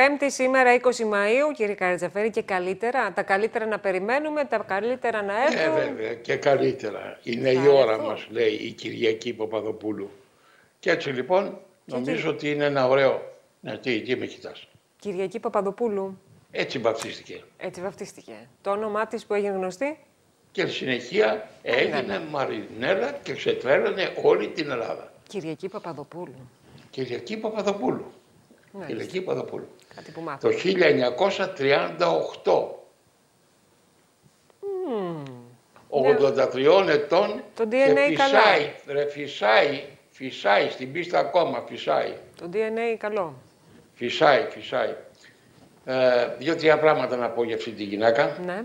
Πέμπτη σήμερα 20 Μαΐου, κύριε Καρατζαφέρη, και καλύτερα. Τα καλύτερα να περιμένουμε, τα καλύτερα να έρθουν. Ε, βέβαια, και καλύτερα. Είναι Θα η ώρα έρθουν. μας, λέει η Κυριακή Παπαδοπούλου. Και έτσι λοιπόν, νομίζω έτσι. ότι είναι ένα ωραίο... Ναι, τι, τι με κοιτάς; Κυριακή Παπαδοπούλου. Έτσι βαπτίστηκε. Έτσι βαφτίστηκε. Το όνομά της που έγινε γνωστή; Και στη συνεχεία έγινε Μαρινέλα και ξετρέλανε όλη την Ελλάδα. Κυριακή Παπαδοπούλου. Κυριακή Παπαδοπούλου. Μάλιστα. Κυριακή Παπαδοπούλου. Κάτι που μάθαμε. Το 1938. 83 ετών Ναι. Το και DNA καλά. φυσάει, ρε, φυσάει, φυσάει στην πίστα ακόμα, φυσάει. Το DNA καλό. Φυσάει, φυσάει. Ε, Δύο-τρία πράγματα να πω για αυτή τη γυναίκα. Ναι.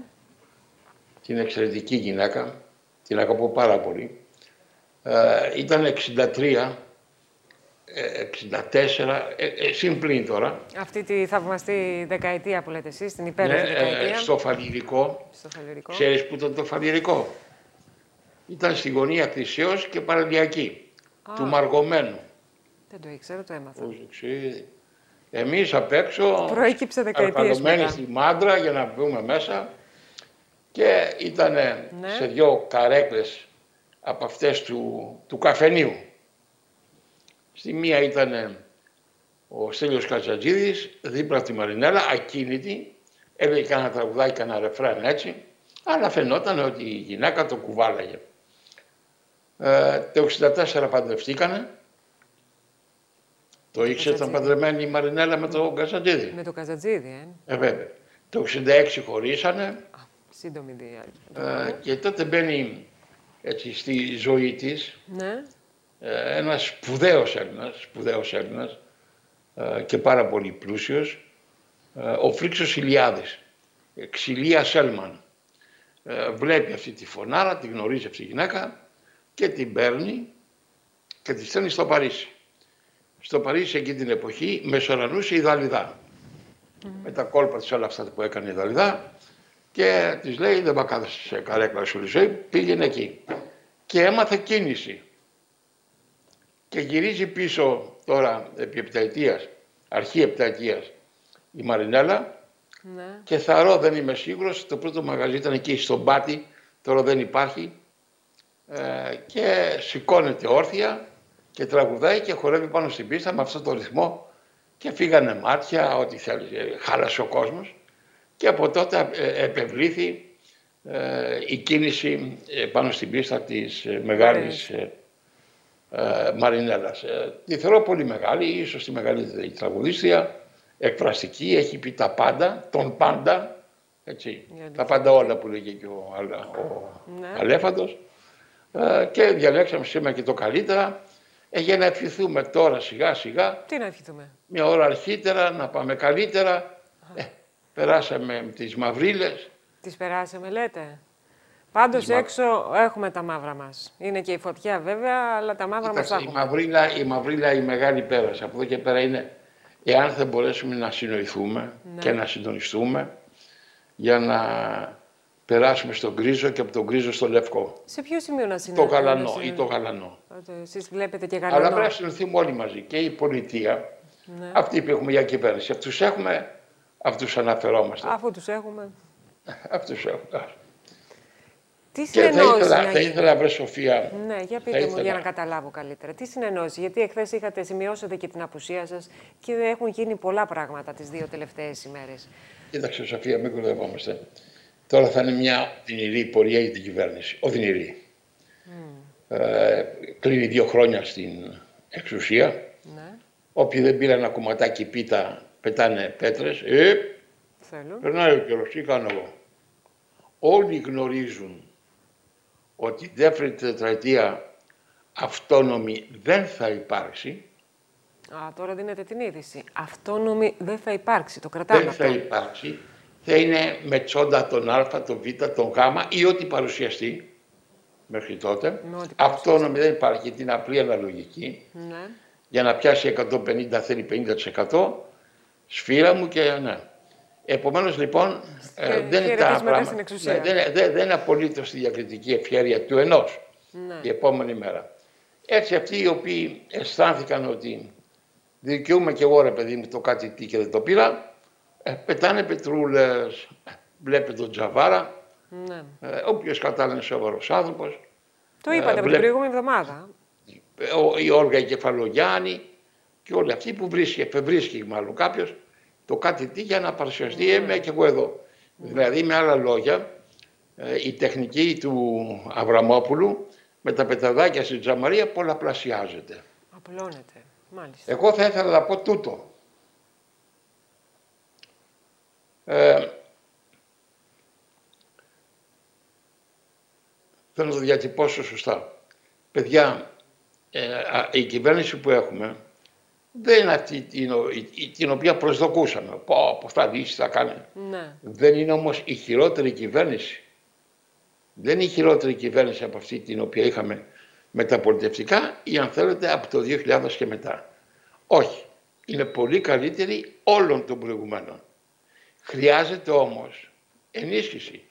Την εξαιρετική γυναίκα. Την αγαπώ πάρα πολύ. Ε, ήταν 63, ε, 64, ε, ε, συμπλήν τώρα. Αυτή τη θαυμαστή δεκαετία που λέτε εσείς, την Ναι, υπέροχη ε, δεκαετία. στο φαλυρικό. στο φαλυρικό. Ξέρεις που ήταν το φαλυρικό. Ήταν στη γωνία Χρυσέως και Παραλιακή. Του Μαργομένου. Δεν το ήξερα, το έμαθα. Πώς το ξέρει. Εμείς απ' έξω, Προέκυψε δεκαετίες αρπαλωμένοι μετά. στη μάντρα για να μπούμε μέσα και ήταν Ναι. σε δυο καρέκλες από αυτές του, του καφενείου. Στη μία ήταν ο Στέλιος Κατσατζίδης, δίπλα από τη Μαρινέλα, ακίνητη, έλεγε κανένα τραγουδάκι, κανένα ρεφρέν έτσι, αλλά φαινόταν ότι η γυναίκα το κουβάλαγε. Ε, το 64 παντρευτήκανε, το ήξερε, ήταν Κατσατζίδη. παντρεμένη η Μαρινέλα με τον Κατσατζίδη. Με το Καζατζίδη, ε. Ε, βέβαια. Το 66 χωρίσανε Α, σύντομη διάρκεια. ε, και τότε μπαίνει έτσι, στη ζωή της Ναι. Ε, ένας σπουδαίος Έλληνας, σπουδαίος Έλληνας ε, και πάρα πολύ πλούσιος, ε, ο Φρίξος Ηλιάδης, ε, Ξυλία Σέλμαν. Ε, βλέπει αυτή τη φωνάρα, τη γνωρίζει αυτή η γυναίκα και την παίρνει και τη στέλνει στο Παρίσι. Στο Παρίσι εκείνη την εποχή μεσορανούσε η Δαλιδά. Με τα κόλπα της όλα αυτά που έκανε η Δαλιδά και της λέει δεν πάω κάθεσαι σε καρέκλα σου ζωή, πήγαινε εκεί. Και έμαθε κίνηση και γυρίζει πίσω τώρα επί επταετίας, αρχή επταετίας η Μαρινέλα. Ναι. και θαρώ δεν είμαι σίγουρος, το πρώτο μαγαζί ήταν εκεί στον Πάτη, τώρα δεν υπάρχει. Ε, και σηκώνεται όρθια και τραγουδάει και χορεύει πάνω στην πίστα με αυτό το ρυθμό και φύγανε μάτια, ό,τι θέλει, ε, χάλασε ο κόσμος. Και από τότε ε, επευλήθη ε, η κίνηση ε, πάνω στην πίστα της ε, μεγάλης. ε, ε, Μαρινέλας. Ε, τη θεωρώ πολύ μεγάλη, ίσως τη μεγαλύτερη τραγουδίστρια, εκφραστική, έχει πει τα πάντα, τον πάντα, έτσι, Για τα πάντα όλα που λέγει και ο, Αλ- ο Ναι. Αλέφαντος. Ε, και διαλέξαμε σήμερα και το καλύτερα, ε, για να ευχηθούμε τώρα σιγά σιγά, Τι να ευχηθούμε; μια ώρα αρχίτερα, να πάμε καλύτερα. Ε, περάσαμε τις μαυρίλες, Τις περάσαμε, λέτε; Πάντως μα- έξω έχουμε τα μαύρα μας. Είναι και η φωτιά βέβαια, αλλά τα μαύρα μας τα Κοίταξε, η έχουμε. μαυρίλα, η μαυρίλα η μεγάλη πέρασε. Από εδώ και πέρα είναι εάν θα μπορέσουμε να συνοηθούμε Ναι. και να συντονιστούμε για να περάσουμε στον γκρίζο και από τον γκρίζο στο λευκό. Σε ποιο σημείο να Το συνεχίσουμε. γαλανό ή το γαλανό. Εσείς βλέπετε και Αλλά γαλανό. πρέπει να συνοηθούμε όλοι μαζί και η πολιτεία, Ναι. αυτοί που έχουμε για κυβέρνηση. Αυτούς έχουμε, αυτούς αναφερόμαστε. Αφού τους έχουμε. Αυτούς έχουμε. Τι Και θα συνεννόηση ήθελα, να θα γίνει. ήθελα βρε Σοφία, Ναι, για θα πείτε μου ήθελα- για να καταλάβω καλύτερα. Τι συνεννόηση, γιατί εχθές είχατε σημειώσετε και την απουσία σας και έχουν γίνει πολλά πράγματα τις δύο τελευταίες ημέρες. Κοίταξε Σοφία, μην κορδευόμαστε. Τώρα θα είναι μια οδυνηρή πορεία για την κυβέρνηση. Οδυνηρή. Ε, κλείνει δύο χρόνια στην εξουσία. Ναι, Όποιοι δεν πήραν ένα κομματάκι πίτα, πετάνε πέτρες. Ε, θέλω. περνάει ο καιρός, τι κάνω εγώ; Όλοι γνωρίζουν ότι η δεύτερη τετραετία αυτόνομη δεν θα υπάρξει. Α, τώρα δίνετε την είδηση. Αυτόνομη δεν θα υπάρξει. Το κρατάμε δεν θα αυτό. υπάρξει. Θα είναι με τσόντα τον Α, τον Β, τον Γ ή ό,τι παρουσιαστεί μέχρι τότε. Με ό,τι Αυτόνομη δεν υπάρχει γιατί είναι απλή αναλογική. Ναι. Για να πιάσει 150 θέλει 50%. Σφύρα μου και ναι. Επομένως λοιπόν ε, δεν είναι τα χαιρετίσματα πράγματα. στην εξουσία. Ναι, δεν, δεν, δεν είναι απολύτως τη διακριτική ευχαίρεια του ενός Ναι. η επόμενη μέρα. Έτσι αυτοί οι οποίοι αισθάνθηκαν ότι δικαιούμαι και εγώ ρε παιδί μου το κάτι τι και δεν το πήρα. Ε, πετάνε πετρούλες, βλέπετε τον Τζαβάρα, Ναι. ε, όποιος κατά είναι σοβαρός άνθρωπος. Το είπατε από την βλέπ- προηγούμενη εβδομάδα. Ε, ο- η Όργα η Κεφαλογιάννη και όλοι αυτοί που βρίσκει, επευρίσκει μάλλον κάποιος το κάτι τι για να παρουσιαστεί είμαι και εγώ εδώ. Δηλαδή με άλλα λόγια ε, η τεχνική του Αβραμόπουλου με τα πεταδάκια στην Τζαμαρία πολλαπλασιάζεται. Απλώνεται. Μάλιστα. Εγώ θα ήθελα να πω τούτο. Ε, θέλω να το διατυπώσω σωστά. Παιδιά, ε, α, η κυβέρνηση που έχουμε δεν είναι αυτή την, ο- η- η- την οποία προσδοκούσαμε. Πω, πως θα δεις, θα κάνει. Ναι. Δεν είναι όμως η χειρότερη κυβέρνηση. Δεν είναι η χειρότερη κυβέρνηση από αυτή την οποία είχαμε με τα πολιτευτικά ή αν θέλετε από το 2000 και μετά. Όχι. Είναι πολύ καλύτερη όλων των προηγουμένων. Χρειάζεται όμως ενίσχυση.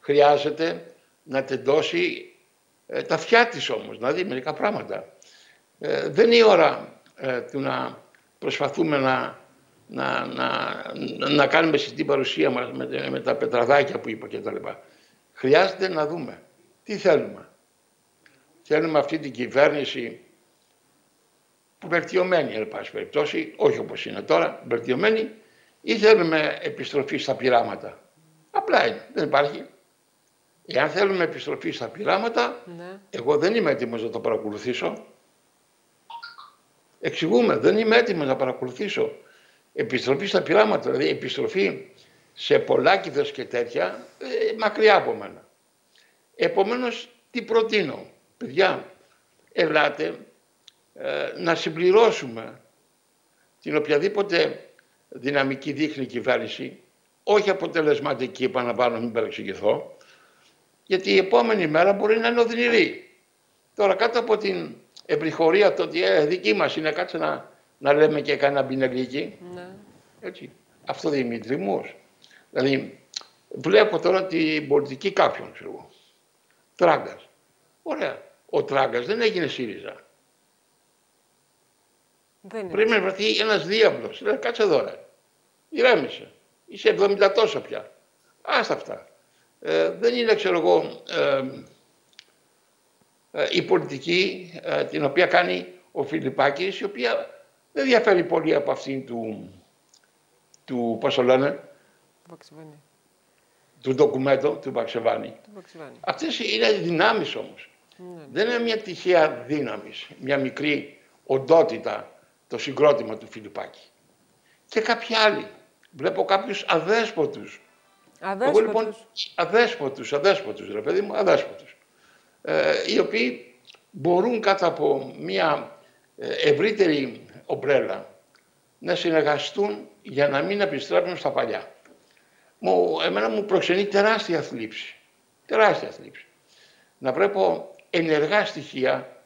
Χρειάζεται να τεντώσει ε, τα αυτιά της όμως, να δει μερικά πράγματα. Ε, δεν είναι η ώρα ε, του να προσπαθούμε να, να, να, να κάνουμε στην παρουσία μας με, με τα πετραδάκια που είπα και τα λοιπά. Χρειάζεται να δούμε τι θέλουμε. Θέλουμε αυτή την κυβέρνηση που βελτιωμένη, εν πάση περιπτώσει, όχι όπως είναι τώρα, βελτιωμένη, ή θέλουμε επιστροφή στα πειράματα. Απλά είναι, δεν υπάρχει. Εάν θέλουμε επιστροφή στα πειράματα, Ναι. εγώ δεν είμαι έτοιμος να το παρακολουθήσω. Εξηγούμε, δεν είμαι έτοιμος να παρακολουθήσω. Επιστροφή στα πειράματα, δηλαδή επιστροφή σε πολλάκιδες και τέτοια, ε, μακριά από μένα. Επομένως, τι προτείνω. Παιδιά, ελάτε ε, να συμπληρώσουμε την οποιαδήποτε δυναμική δείχνει η κυβέρνηση, όχι αποτελεσματική, επαναλαμβάνω, μην παρεξηγηθώ, γιατί η επόμενη μέρα μπορεί να είναι οδυνηρή. Τώρα κάτω από την εμπριχωρία το ότι ε, δική μας είναι κάτσε να, να λέμε και κανένα μπινελίκι, Ναι. έτσι. Αυτό Δημήτρη μου. Δηλαδή, βλέπω τώρα την πολιτική κάποιον, ξέρω εγώ. Τράγκας. Ωραία. Ο Τράγκας δεν έγινε ΣΥΡΙΖΑ. Δεν είναι. Πρέπει να βρεθεί ένας διάβλος. Λέει, κάτσε εδώ ρε. Ηρέμησε. Είσαι 70 τόσο πια. Άστα αυτά. Ε, δεν είναι, ξέρω εγώ, ε, ε, η πολιτική ε, την οποία κάνει ο Φιλιππάκης, η οποία δεν διαφέρει πολύ από αυτήν του, του πώς το λένε, Βαξιβάνη. του ντοκουμέντο, του Μπαξεβάνη. Το Βαξιβάνη. Αυτές είναι δυνάμεις όμως. Ναι. Δεν είναι μια τυχαία δύναμη, μια μικρή οντότητα το συγκρότημα του Φιλιππάκη. Και κάποιοι άλλοι. Βλέπω κάποιους αδέσποτους. Εγώ λοιπόν Αδέσποτος. αδέσποτους, αδέσποτους ρε παιδί μου, αδέσποτους. Ε, οι οποίοι μπορούν κάτω από μια ε, ευρύτερη ομπρέλα να συνεργαστούν για να μην επιστρέψουν στα παλιά. Μου, εμένα μου προξενεί τεράστια θλίψη. Τεράστια θλίψη. Να βλέπω ενεργά στοιχεία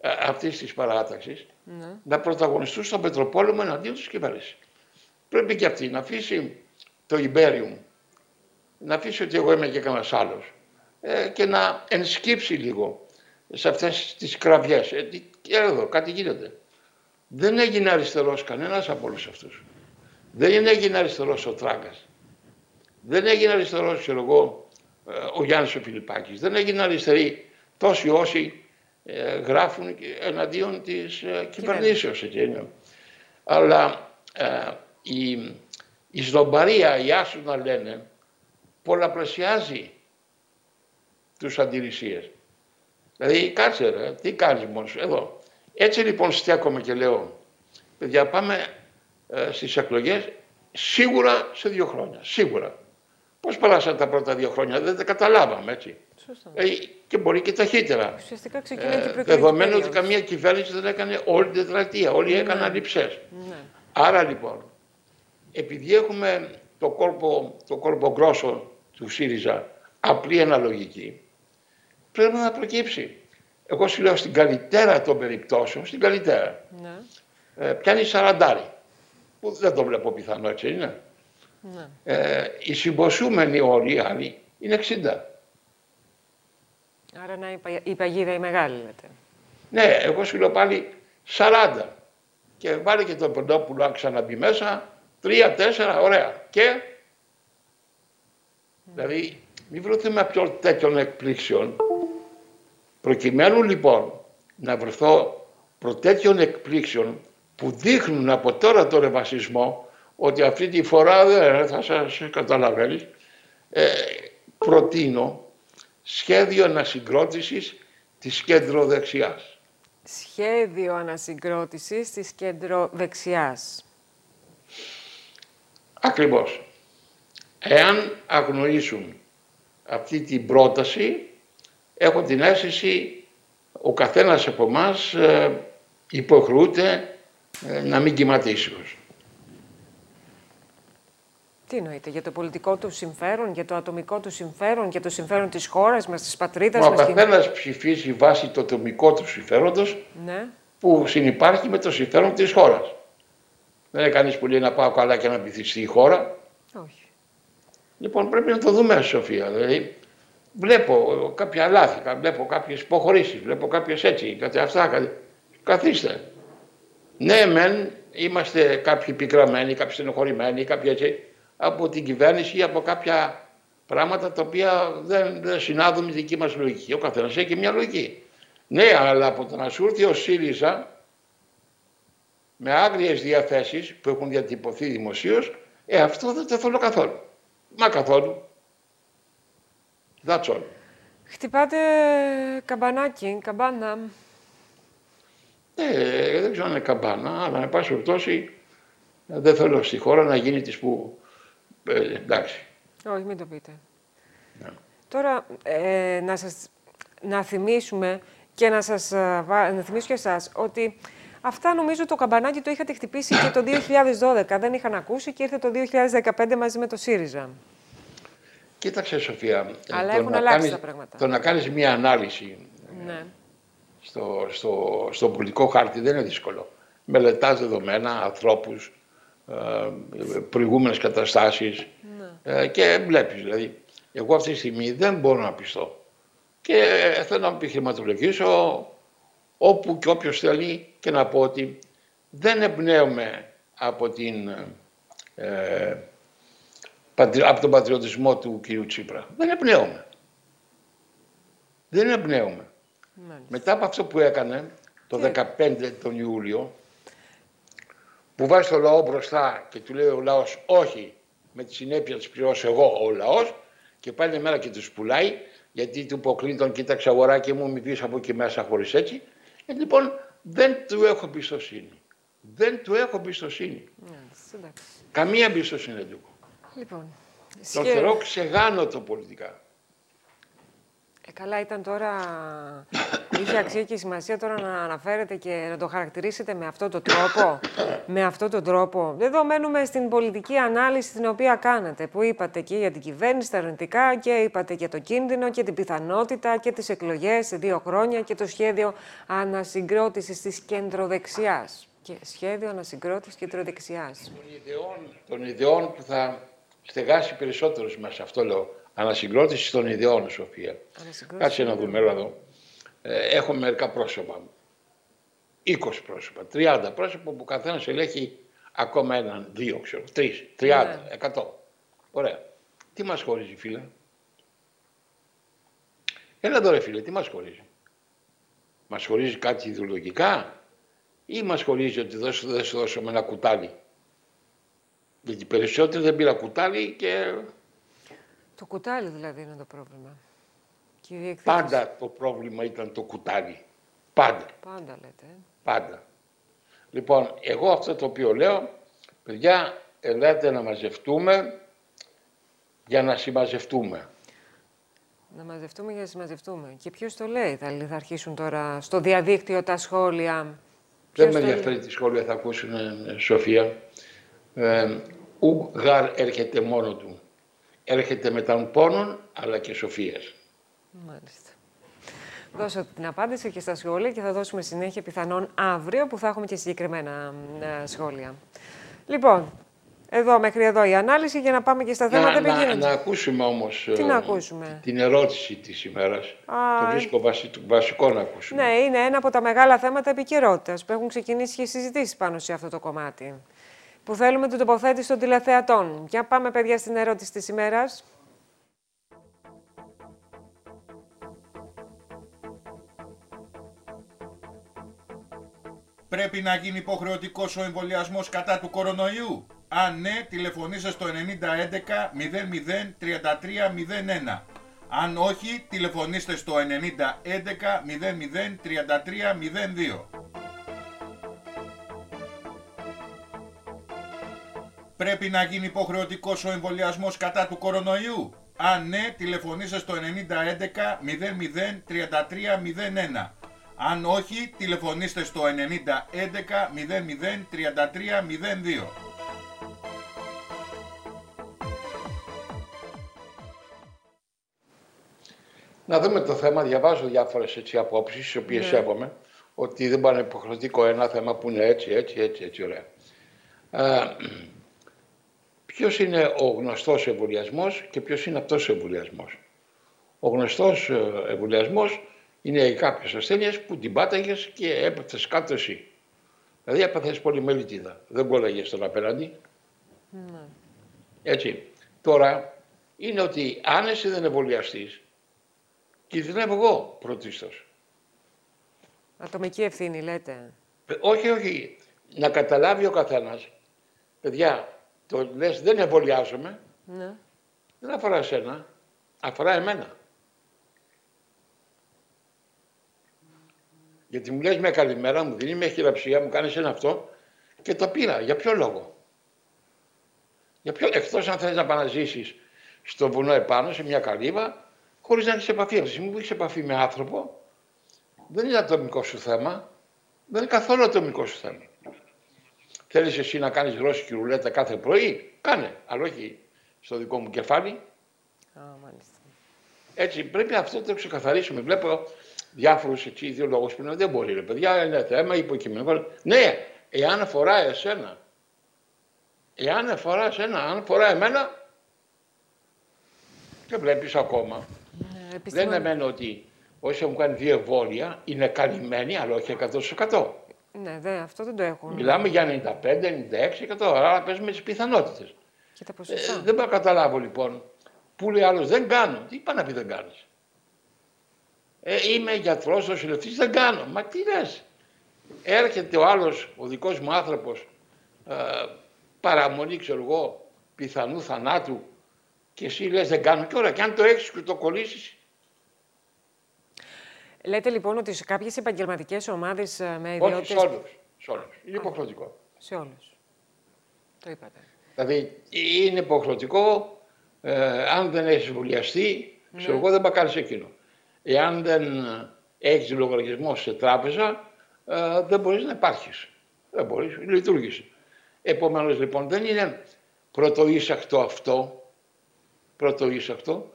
ε, αυτής της παράταξης Ναι. να πρωταγωνιστούν στον Πετροπόλεμο εναντίον της κυβέρνησης. Πρέπει και αυτή να αφήσει το Ιμπέριουμ, να αφήσει ότι εγώ είμαι και κανένας άλλος ε, και να ενσκύψει λίγο σε αυτές τις κραυγές. Ε, τι- και εδώ κάτι γίνεται. Δεν έγινε αριστερός κανένας από όλους αυτούς. Δεν έγινε αριστερός ο Τράγκας. Δεν έγινε αριστερός, ξέρω εγώ, ε, ο Γιάννης ο Φιλιππάκης. Δεν έγινε αριστεροί τόσοι όσοι ε, γράφουν και εναντίον της ε, κυβερνήσεως. έτσι είναι. Αλλά ε, η, η σδομπαρία, οι άσου να λένε, πολλαπλασιάζει τους αντιρρησίες. Δηλαδή, κάτσε ρε, τι κάνεις μόνος σου, εδώ. Έτσι λοιπόν στέκομαι και λέω, παιδιά πάμε ε, στις εκλογές σίγουρα σε δύο χρόνια, σίγουρα. Πώς περάσαν τα πρώτα δύο χρόνια, δεν τα καταλάβαμε έτσι. Σωστά. Ε, και μπορεί και ταχύτερα. Ουσιαστικά ξεκινάει και η Ε, προεκλογική δεδομένου ότι περίοδος. καμία κυβέρνηση δεν έκανε όλη την τετραετία. Όλοι έκαναν λειψές. Ναι. Άρα λοιπόν, επειδή έχουμε το κόρπο, το κόρπο γκρόσο του ΣΥΡΙΖΑ απλή αναλογική, πρέπει να προκύψει. Εγώ σου λέω στην καλύτερα των περιπτώσεων, στην καλύτερα, Ναι. ε, πιάνει σαραντάρι, που δεν το βλέπω πιθανό έτσι είναι; Ναι. Ε, οι συμποσούμενοι όλοι οι άλλοι είναι 60. Άρα να η, πα- η παγίδα η μεγάλη λέτε. Ναι, εγώ σου λέω πάλι 40. και βάλει και τον Πεντόπουλο να ξαναμπεί μέσα. Τρία, τέσσερα, ωραία. Και δηλαδή μην βρεθούμε πιο τέτοιων εκπλήξεων. Προκειμένου λοιπόν να βρεθώ προ τέτοιων εκπλήξεων που δείχνουν από τώρα το ρεβασισμό ότι αυτή τη φορά δεν θα σας καταλαβαίνεις ε, προτείνω σχέδιο ανασυγκρότησης της κέντρο-δεξιάς. Σχέδιο ανασυγκρότησης της κέντρο-δεξιάς. Ακριβώς. Εάν αγνοήσουν αυτή την πρόταση, έχω την αίσθηση ο καθένας από εμάς ε, υποχρεούται ε, να μην κοιμάται Τι εννοείται, για το πολιτικό του συμφέρον, για το ατομικό του συμφέρον, για το συμφέρον της χώρας μας, της πατρίδας μας. Ο καθένας ψηφίζει βάσει το ατομικό του συμφέροντος ναι. που συνεπάρχει με το συμφέρον της χώρας. Δεν είναι κανείς που λέει να πάω καλά και να πληθυστεί η χώρα. Όχι. Λοιπόν πρέπει να το δούμε Σοφία. Δηλαδή βλέπω κάποια λάθη, βλέπω κάποιες υποχωρήσεις, βλέπω κάποιες έτσι, κάτι αυτά, καθίστε. Ναι μεν είμαστε κάποιοι πικραμένοι, κάποιοι στενοχωρημένοι, κάποιοι έτσι, από την κυβέρνηση ή από κάποια πράγματα τα οποία δεν, δεν συνάδουν με τη δική μας λογική. Ο καθένας έχει και μια λογική. Ναι, αλλά από το να σου έρθει ο ΣΥΡΙΖΑ με άγριες διαθέσεις που έχουν διατυπωθεί δημοσίως, ε, αυτό δεν το θέλω καθόλου. Μα καθόλου. That's all. Χτυπάτε καμπανάκι, καμπάνα. Ε, δεν ξέρω αν είναι καμπάνα, αλλά με πάση περιπτώσει δεν θέλω στη χώρα να γίνει της που ε, εντάξει. Όχι, μην το πείτε. Ναι. Τώρα, ε, να σας να θυμίσουμε και να σας ε, να θυμίσω και εσάς ότι αυτά νομίζω το καμπανάκι το είχατε χτυπήσει και το 2012. Δεν είχαν ακούσει και ήρθε το 2015 μαζί με το ΣΥΡΙΖΑ. Κοίταξε, Σοφία. Αλλά έχουν αλλάξει κάνεις, τα πράγματα. Το να κάνεις μία ανάλυση ναι. στο, στο, στο πολιτικό χάρτη δεν είναι δύσκολο. Μελετάς δεδομένα, ανθρώπους, ε, προηγούμενες καταστάσεις ναι. ε, και βλέπεις δηλαδή. Εγώ αυτή τη στιγμή δεν μπορώ να πιστώ. Και θέλω να επιχειρηματολογήσω όπου και όποιος θέλει και να πω ότι δεν εμπνέομαι από, την, ε, από τον πατριωτισμό του κυρίου Τσίπρα. Δεν εμπνέομαι. Δεν εμπνέομαι. Μετά από αυτό που έκανε το 15 τον Ιούλιο, που βάζει το λαό μπροστά και του λέει ο λαός όχι, με τη συνέπεια της πληρώσω εγώ ο λαός και πάλι μέρα και τους πουλάει, γιατί του υποκλεί κοίταξε αγοράκι μου, μη πει από εκεί μέσα χωρίς έτσι. Ε, λοιπόν, δεν του έχω εμπιστοσύνη. Δεν του έχω εμπιστοσύνη. Ναι, Καμία εμπιστοσύνη δεν του Λοιπόν, Τον θεωρώ ξεγάνω το πολιτικά. Ε, καλά ήταν τώρα, είχε αξία και σημασία τώρα να αναφέρετε και να το χαρακτηρίσετε με αυτό τον τρόπο. με αυτό τον τρόπο. Εδώ μένουμε στην πολιτική ανάλυση την οποία κάνατε, που είπατε και για την κυβέρνηση, τα αρνητικά και είπατε για το κίνδυνο και την πιθανότητα και τις εκλογές σε δύο χρόνια και το σχέδιο ανασυγκρότησης της κεντροδεξιάς. Και σχέδιο ανασυγκρότησης κεντροδεξιάς. Των ιδεών, των ιδεών που θα στεγάσει περισσότερους μας, αυτό λέω Ανασυγκρότηση των ιδεών, Σοφία. Κάτσε να δούμε εδώ. Ε, έχω μερικά πρόσωπα. 20 πρόσωπα, 30 πρόσωπα που καθένας ελέγχει ακόμα έναν, δύο, ξέρω, τρεις, 30, ναι. εκατό. Ωραία. Τι μας χωρίζει, φίλε; Έλα εδώ, ρε φίλε, τι μας χωρίζει; Μας χωρίζει κάτι ιδεολογικά ή μας χωρίζει ότι δεν σου δώσουμε ένα κουτάλι; Γιατί περισσότεροι δεν πήρα κουτάλι και το κουτάλι δηλαδή είναι το πρόβλημα. Κύριε Πάντα το πρόβλημα ήταν το κουτάλι. Πάντα. Πάντα λέτε. Ε. Πάντα. Λοιπόν, εγώ αυτό το οποίο λέω, παιδιά, ελάτε να μαζευτούμε για να συμμαζευτούμε. Να μαζευτούμε για να συμμαζευτούμε. Και ποιος το λέει, θα, θα αρχίσουν τώρα στο διαδίκτυο τα σχόλια. Δεν με ενδιαφέρει τι σχόλια θα ακούσουν, ε, Σοφία. Ε, ου γάρ έρχεται μόνο του έρχεται με τον πόνων αλλά και σοφίας. Μάλιστα. Δώσω την απάντηση και στα σχόλια και θα δώσουμε συνέχεια πιθανόν αύριο που θα έχουμε και συγκεκριμένα ε, σχόλια. Λοιπόν, Εδώ, μέχρι εδώ η ανάλυση για να πάμε και στα θέματα να, επικοινωνία. να, να ακούσουμε όμως Τι ε, να ακούσουμε; την ερώτηση της ημέρας. Α, το βρίσκω βασι- βασικό να ακούσουμε. Ναι, είναι ένα από τα μεγάλα θέματα επικαιρότητας που έχουν ξεκινήσει και συζητήσεις πάνω σε αυτό το κομμάτι. Που θέλουμε την τοποθέτηση των τηλεθεατών. Για πάμε, παιδιά, στην ερώτηση της ημέρας. Πρέπει να γίνει υποχρεωτικός ο εμβολιασμός κατά του κορονοϊού; Αν ναι, τηλεφωνήστε στο 9011 00 33 01. Αν όχι, τηλεφωνήστε στο 9011 00 33 Πρέπει να γίνει υποχρεωτικός ο εμβολιασμός κατά του κορονοϊού. Αν ναι, τηλεφωνήστε στο 9011 00 33 01. Αν όχι, τηλεφωνήστε στο 9011 00 33 02. Να δούμε το θέμα. Διαβάζω διάφορες έτσι απόψεις, τις οποίες Ναι. σέβομαι, ότι δεν πάνε υποχρεωτικό ένα θέμα που είναι έτσι, έτσι, έτσι, έτσι, ωραία. Ε, ποιος είναι ο γνωστός εμβολιασμός και ποιος είναι αυτός ο εμβολιασμός. Ο γνωστός ε, εμβολιασμός είναι οι κάποιες ασθένειες που την πάταγες και έπαθες κάτω εσύ. Δηλαδή έπαθες πολυμελίτιδα. Δεν κόλλαγες τον απέναντι. Έτσι. Τώρα είναι ότι αν εσύ δεν εμβολιαστείς, κινδυνεύω εγώ πρωτίστως. Ατομική ευθύνη, λέτε. Ε, Όχι, όχι. Να καταλάβει ο καθένας. Παιδιά, το λες δεν εμβολιάζομαι, Ναι. δεν αφορά εσένα, αφορά εμένα. Γιατί μου λες μια καλημέρα, μου δίνει μια χειραψία, μου κάνεις ένα αυτό και το πήρα. Για ποιο λόγο; Για ποιο, εκτός αν θέλεις να παναζήσεις στο βουνό επάνω, σε μια καλύβα, χωρίς να έχεις επαφή. Από τη στιγμή που έχεις επαφή με άνθρωπο, δεν είναι ατομικό σου θέμα. Δεν είναι καθόλου ατομικό σου θέμα. Θέλεις εσύ να κάνεις ρώσικη ρουλέτα κάθε πρωί, κάνε, αλλά όχι στο δικό μου κεφάλι. Α, μάλιστα. Έτσι, πρέπει αυτό να το ξεκαθαρίσουμε. Βλέπω διάφορους έτσι ιδεολόγου που λένε δεν μπορεί, ρε παιδιά, είναι θέμα υποκειμενικό. Ναι, εάν αφορά εσένα, εάν αφορά εσένα, αν αφορά εμένα, και βλέπεις ακόμα. Ναι, Δεν επιστημονικά. είναι μένω ότι όσοι έχουν κάνει δύο εμβόλια είναι καλυμμένοι, αλλά όχι 100%. Ναι, δε, αυτό δεν το έχουν. Μιλάμε για 95-96%, άρα παίζουμε τις πιθανότητες. Και τα Ε, ποσοστά. δεν μπορώ να καταλάβω λοιπόν. Που λέει άλλος δεν κάνω. Τι πάει να πει δεν κάνεις. Ε, είμαι γιατρός, νοσηλευτής, δεν κάνω. Μα τι λες. Έρχεται ο άλλος, ο δικός μου άνθρωπος, ε, παραμονή, ξέρω εγώ, πιθανού θανάτου και εσύ λες δεν κάνω. Και ώρα, και αν το έχεις και το κολλήσεις, Λέτε λοιπόν ότι σε κάποιες επαγγελματικές ομάδες με όχι ιδιότητε. σε όλους. Σε όλους. Είναι υποχρεωτικό. Σε όλους. Το είπατε. Δηλαδή είναι υποχρεωτικό, ε, αν δεν έχεις εμβολιαστεί, ξέρω εγώ δεν πάει κάνεις εκείνο. Εάν δεν έχεις λογαριασμό σε τράπεζα, ε, δεν μπορείς να υπάρχεις. Δεν μπορείς, λειτουργείς. Επομένως λοιπόν δεν είναι πρωτοείσαχτο αυτό, πρωτοείσαχτο.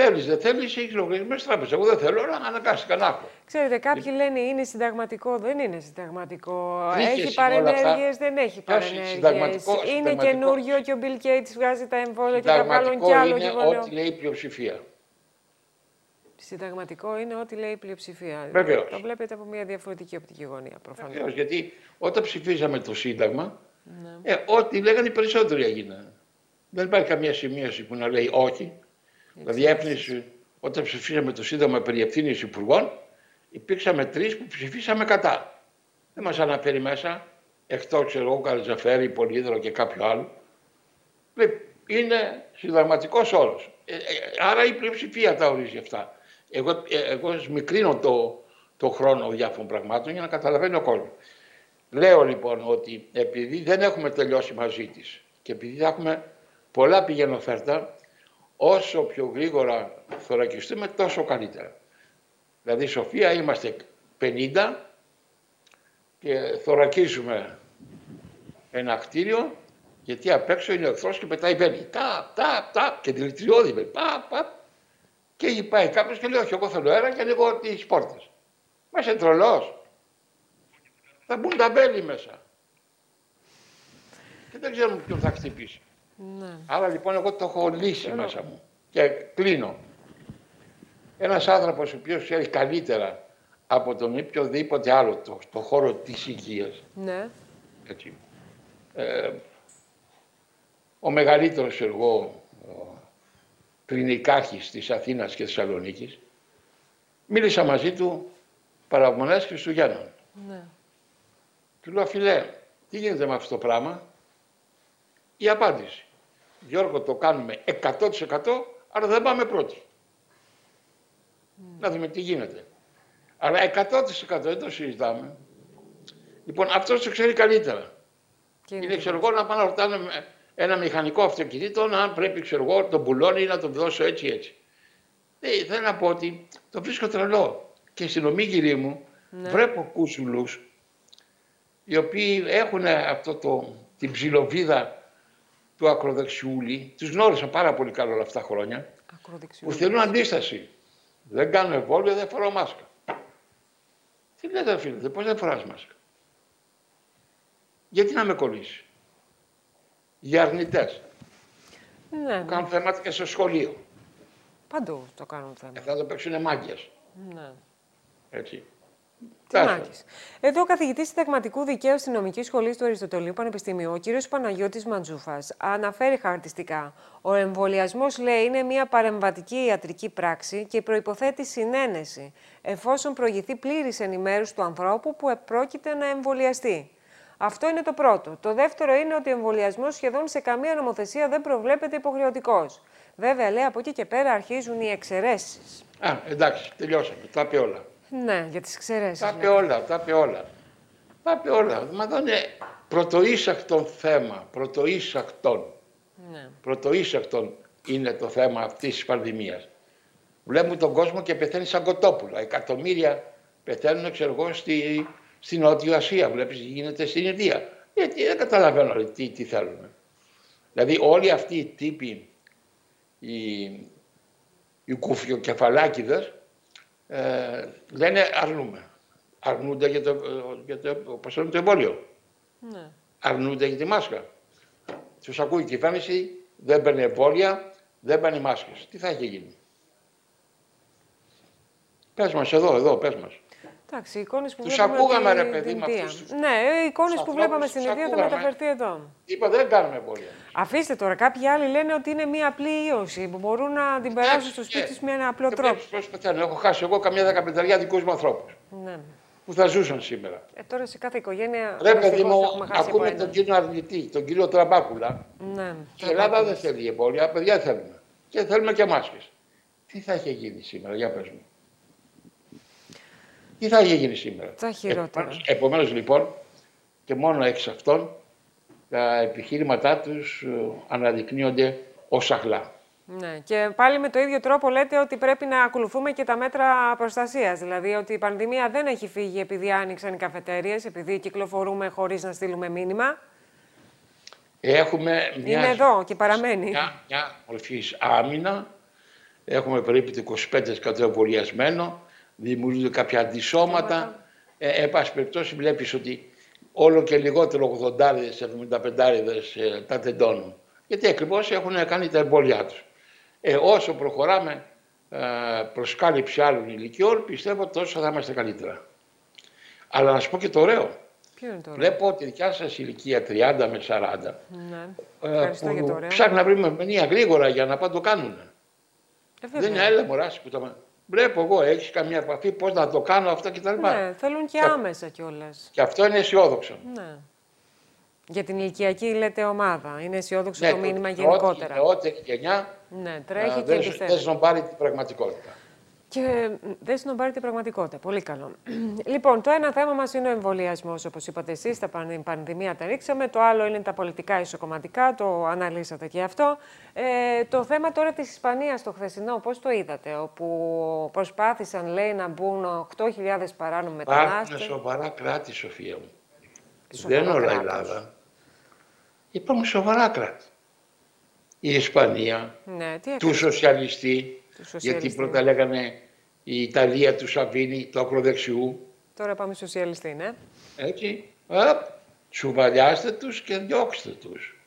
Θέλεις, δεν θέλεις, έχεις λογαριασμό σε τράπεζα. Εγώ δεν θέλω, αλλά αναγκάστηκα να έχω. Ξέρετε, κάποιοι λένε είναι συνταγματικό, δεν είναι συνταγματικό. Βρήκες Έχει όλα αυτά. παρενέργειες, δεν έχει Ποιος παρενέργειες. συνταγματικός, Είναι συνταγματικός; καινούριο και ο Bill Gates βγάζει τα εμβόλια και θα βγάλουν Συνταγματικό κι άλλο είναι κεφαλαίο. ό,τι λέει η πλειοψηφία. Συνταγματικό είναι ό,τι λέει η πλειοψηφία. Βεβαίως. Το βλέπετε από μια διαφορετική οπτική γωνία, προφανώς. Βεβαίως, γιατί όταν ψηφίζαμε το Σύνταγμα, Ναι. ε, ό,τι λέγανε οι περισσότεροι έγιναν. Δεν υπάρχει καμία σημείωση που να λέει όχι. Δηλαδή, έπνιση, όταν ψηφίσαμε το Σύνταγμα περί ευθύνης υπουργών, υπήρξαμε τρεις που ψηφίσαμε κατά. Δεν μας αναφέρει μέσα, εκτός ξέρω εγώ, Καρατζαφέρη, Πολύδρο και κάποιο άλλο. Βλέ- Είναι συνταγματικός όρος. Ε, ε, άρα η πλειοψηφία τα ορίζει αυτά. Εγώ, ε, εγώ μικρύνω το, το χρόνο διάφορων πραγμάτων για να καταλαβαίνει ο κόσμος. Λέω λοιπόν ότι επειδή δεν έχουμε τελειώσει μαζί της και επειδή θα έχουμε πολλά πηγαίνοφέρτα, όσο πιο γρήγορα θωρακιστούμε τόσο καλύτερα. Δηλαδή Σοφία είμαστε 50 και θωρακίζουμε ένα κτίριο γιατί απ' έξω είναι ο εχθρός και πετάει μπαίνει. Τα, τα, τα και δηλητηριώδη μπαίνει. Πα, πα. Και εκεί πάει κάποιος και λέει: Όχι, εγώ θέλω αέρα και ανοίγω τις πόρτες. Μα είσαι τρελό. Θα μπουν τα μπέλη μέσα. και δεν ξέρουμε ποιον θα χτυπήσει. Ναι. Άρα λοιπόν εγώ το έχω λύσει μέσα μου και κλείνω. Ένας άνθρωπος ο οποίος ξέρει καλύτερα από τον οποιοδήποτε άλλο το, το χώρο της υγείας, Ναι. έτσι, ε, ο μεγαλύτερος εγώ κλινικάρχης της Αθήνας και Θεσσαλονίκης, μίλησα μαζί του παραμονές Χριστουγέννων. Ναι. Του λέω, φιλέ, τι γίνεται με αυτό το πράγμα; Η απάντηση. Γιώργο, το κάνουμε 100% αλλά δεν πάμε πρώτοι. Να δούμε τι γίνεται. Αλλά 100% δεν το συζητάμε. Λοιπόν, αυτός το ξέρει καλύτερα. Και Είναι, ξέρω εγώ, να πάνε να ρωτάνε με ένα μηχανικό αυτοκινήτο αν πρέπει, ξέρω εγώ, τον πουλώνει ή να τον δώσω έτσι έτσι. Ε, θέλω να πω ότι το βρίσκω τρελό. Και στην ομίγυρη μου Ναι. βλέπω κούσουλους οι οποίοι έχουν αυτό το, την ψιλοβίδα του ακροδεξιούλη. Τους γνώρισα πάρα πολύ καλά όλα αυτά τα χρόνια. Ακροδεξιού. Που θέλουν αντίσταση. Δεν κάνω εμβόλιο, δεν φοράω μάσκα. Τι λέτε φίλε, πώς δεν φοράς μάσκα; Γιατί να με κολλήσει; Για αρνητές. Ναι, ναι. Κάνουν θέματα και στο σχολείο. Παντού το κάνουν θέμα. Και θα το παίξουν μάγκες. Ναι. Έτσι. Τι Τάσο. μάκης. Εδώ ο καθηγητής συνταγματικού δικαίου στη νομική σχολή του Αριστοτελείου Πανεπιστημίου, ο κ. Παναγιώτης Μαντζούφας, αναφέρει χαρακτηριστικά. Ο εμβολιασμός, λέει, είναι μια παρεμβατική ιατρική πράξη και προποθέτει συνένεση, εφόσον προηγηθεί πλήρης ενημέρωση του ανθρώπου που επρόκειται να εμβολιαστεί. Αυτό είναι το πρώτο. Το δεύτερο είναι ότι ο εμβολιασμός σχεδόν σε καμία νομοθεσία δεν προβλέπεται υποχρεωτικός. Βέβαια, λέει, από εκεί και πέρα αρχίζουν οι εξαιρέσεις. Α, εντάξει, τελειώσαμε. Τα είπε όλα. Ναι, για τις εξαιρέσεις. Τα είπε όλα, τα είπε όλα. Τα είπε όλα. Μα εδώ είναι πρωτοείσακτον θέμα. Πρωτοείσακτον. Ναι. Πρωτοείσακτον είναι το θέμα αυτής της πανδημίας. Βλέπουμε τον κόσμο και πεθαίνει σαν κοτόπουλα. Εκατομμύρια πεθαίνουν, ξέρω εγώ, στη, στη Νότια Ασία. Βλέπεις τι γίνεται στην Ινδία. Γιατί δεν καταλαβαίνω ρε, τι, τι θέλουν. Δηλαδή όλοι αυτοί οι τύποι, οι, οι κουφιοκεφαλάκιδες, ε, λένε αρνούμε. Αρνούνται για το, για το, πώς λένε, το εμβόλιο. ναι. Αρνούνται για τη μάσκα. Τους ακούει η κυβέρνηση, δεν παίρνει εμβόλια, δεν παίρνει μάσκες. Τι θα έχει γίνει; Πες μας εδώ, εδώ, πες μας. Εντάξει, οι εικόνες που Τους βλέπουμε ακούγαμε, από ρε την παιδί, με Ινδία. αυτούς τους- Ναι, οι εικόνες τους που βλέπαμε ανθρώπους στην τους Ινδία θα ακούγαμε. μεταφερθεί εδώ. Είπα δεν κάνουμε εμβόλια. Αφήστε τώρα, κάποιοι άλλοι λένε ότι είναι μία απλή ίωση που μπορούν να την περάσουν στο σπίτι τους με ένα απλό Και τρόπο. βλέπεις πώς πεθαίνουν. Έχω χάσει εγώ καμιά δεκαπενταριά δικούς μου ανθρώπους Ναι. που θα ζούσαν σήμερα. Ε, τώρα σε κάθε οικογένεια Ρε παιδί δυστυχώς μου, έχουμε χάσει από ακούμε έναν. τον κύριο Αρνητή, τον κύριο Τραμπάκουλα. Ναι. Η Ελλάδα δεν θέλει εμβόλια, παιδιά θέλουμε. Και θέλουμε και μάσκες. Τι θα είχε γίνει σήμερα, για πες μου. Τι θα είχε γίνει σήμερα; Τα χειρότερα. Επομένως, επομένως, λοιπόν, και μόνο εξ αυτών, τα επιχείρηματά τους ε, αναδεικνύονται ως αχλά. Ναι. Και πάλι με το ίδιο τρόπο λέτε ότι πρέπει να ακολουθούμε και τα μέτρα προστασίας. Δηλαδή ότι η πανδημία δεν έχει φύγει επειδή άνοιξαν οι καφετέριες, επειδή κυκλοφορούμε χωρίς να στείλουμε μήνυμα. Έχουμε μια, Είναι εδώ και παραμένει. μια, μια μορφής άμυνα. Έχουμε περίπου το 25% εμβολιασμένο. Δημιουργούνται κάποια αντισώματα. Ε, εν πάση περιπτώσει βλέπεις ότι όλο και λιγότερο 80-75 ε, τα τεντώνουν. Γιατί ακριβώς έχουν κάνει τα εμβόλια τους. Ε, όσο προχωράμε ε, προς κάλυψη άλλων ηλικιών, πιστεύω τόσο θα είμαστε καλύτερα. Αλλά να σου πω και το ωραίο. Ποιο είναι το ωραίο; Βλέπω ότι η δικιά σας ηλικία 30 με 40 Ναι. ε, Ευχαριστώ για το που ωραίο. ψάχνουν να βρει μεμονία γρήγορα για να πάνε το κάνουν. Ε, Δεν βέβαια. είναι έλα μωράς που τα... Βλέπω εγώ, έχεις καμία επαφή, πώς να το κάνω αυτό κτλ. Ναι, θέλουν και άμεσα κιόλας. Και αυτό είναι αισιόδοξο. Ναι. Για την ηλικιακή λέτε ομάδα. Είναι αισιόδοξο Ναι, το μήνυμα η γενικότερα. νεότερη γενιά Ναι, α, τρέχει και δεν, εμπιστεύεται. δεν σνομπάρει την πραγματικότητα. Και μ, δεν συνομπάρει την πραγματικότητα. Πολύ καλό. λοιπόν, το ένα θέμα μας είναι ο εμβολιασμός, όπως είπατε εσείς. Τα πανδη- πανδημία τα ρίξαμε. Το άλλο είναι τα πολιτικά ισοκομματικά. Το αναλύσατε και αυτό. Ε, το θέμα τώρα της Ισπανίας, το χθεσινό, πώς το είδατε, όπου προσπάθησαν, λέει, να μπουν 8.000 παράνομοι Υπάρχουν μετανάστες. σοβαρά κράτη, Σοφία μου. Σοβαρό δεν είναι όλα κράτος. Ελλάδα. Υπάρχουν σοβαρά κράτη. Η Ισπανία, Ναι, τι του έκανε. σοσιαλιστή, Του γιατί σοσιαλιστή. πρώτα λέγανε η Ιταλία του Σαββίνη, του ακροδεξιού, Τώρα πάμε σοσιαλιστή, ναι. Έτσι. Απ, Τσουβαλιάστε τους και διώξτε τους.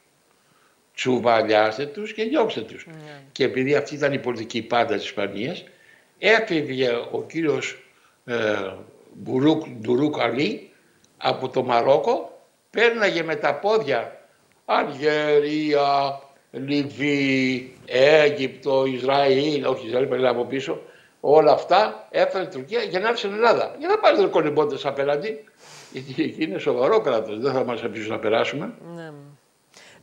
Τσουβαλιάστε τους και διώξτε τους. Ναι. Και επειδή αυτή ήταν η πολιτική πάντα της Ισπανίας, έφυγε ο κύριος ε, Μπουρούκ, Ντουρούκ Αλή από το Μαρόκο, πέρναγε με τα πόδια Αλγερία, Λιβύη, Αίγυπτο, Ισραήλ, όχι Ισραήλ, πέρα από πίσω, όλα αυτά έφερε η Τουρκία για να έρθει στην Ελλάδα. Για να πάρει τον κολυμπώντε απέναντι, γιατί εκεί είναι σοβαρό κράτος, δεν θα μας αφήσουν να περάσουμε. Ναι.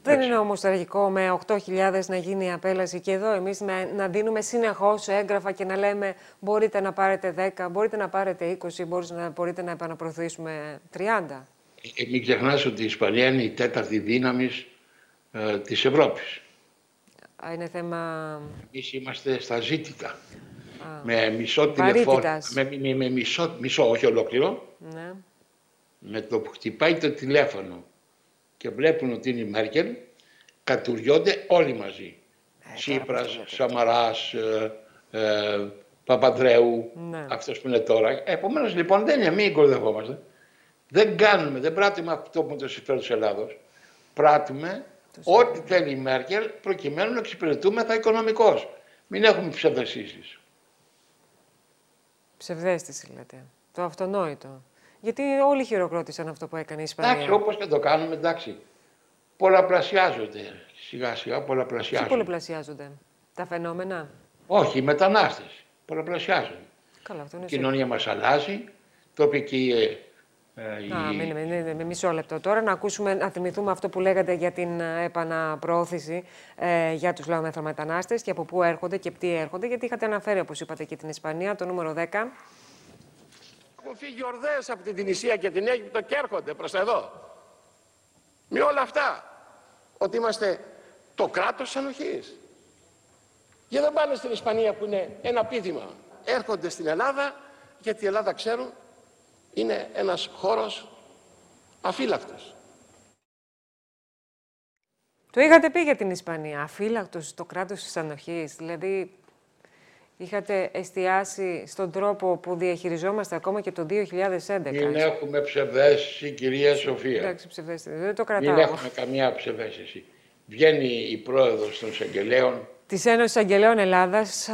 Δεν είναι όμως τραγικό με 8.000 να γίνει η απέλαση και εδώ εμείς να, να δίνουμε συνεχώς έγγραφα και να λέμε μπορείτε να πάρετε 10, μπορείτε να πάρετε 20, μπορείτε να, μπορείτε να επαναπροωθήσουμε 30. Ε, μην ξεχνάς ότι η Ισπανία είναι η τέταρτη δύναμη ε, της Ευρώπης. Είναι θέμα... Εμείς είμαστε στα ζήτητα. Με μισό τηλεφώνημα, με, με, με, μισό, μισό, όχι ολόκληρο, ναι. με το που χτυπάει το τηλέφωνο και βλέπουν ότι είναι η Μέρκελ, κατουριώνται όλοι μαζί. Ε, Τσίπρας, Σαμαράς, ε, ε, Παπαδρέου, ναι. αυτός που είναι τώρα. Επομένως λοιπόν δεν είναι, μην κορδευόμαστε. Δεν κάνουμε, δεν πράττουμε αυτό που είναι το συμφέρον της Ελλάδος. Πράττουμε ό,τι θέλει η Μέρκελ προκειμένου να εξυπηρετούμε τα οικονομικώς. Μην έχουμε ψευδεσίσεις. Ψευδέστηση λέτε. Το αυτονόητο. Γιατί όλοι χειροκρότησαν αυτό που έκανε η Ισπανία. Εντάξει, όπως και το κάνουμε, εντάξει. Πολλαπλασιάζονται. Σιγά σιγά πολλαπλασιάζονται. Τι πολλαπλασιάζονται; Τα φαινόμενα; Όχι, οι μετανάστες. Πολλαπλασιάζονται. Καλά, αυτό είναι η κοινωνία μας αλλάζει. Τοπική ε, Α, με, με, μισό λεπτό τώρα να ακούσουμε, να θυμηθούμε αυτό που λέγατε για την ε, επαναπροώθηση ε, για τους λαομεθρομετανάστες και από πού έρχονται και ποιοι έρχονται, γιατί είχατε αναφέρει, όπως είπατε, και την Ισπανία, το νούμερο 10. Έχουν φύγει ορδές από την Τινησία και την Αίγυπτο και έρχονται προς εδώ. Με όλα αυτά. Ότι είμαστε το κράτος ανοχής. Για δεν πάνε στην Ισπανία που είναι ένα πίδημα. Έρχονται στην Ελλάδα γιατί η Ελλάδα ξέρουν είναι ένας χώρος αφύλακτος. Το είχατε πει για την Ισπανία, αφύλακτος το κράτος της ανοχής. Δηλαδή, είχατε εστιάσει στον τρόπο που διαχειριζόμαστε ακόμα και το 2011. Μην έχουμε ψευδέστηση, κυρία Σοφία. Εντάξει, ψευδέστηση. Δεν το κρατάω. Μην έχουμε καμία ψευδέστηση. Βγαίνει η πρόεδρος των εισαγγελέων. Της Ένωσης Αγγελέων Ελλάδας,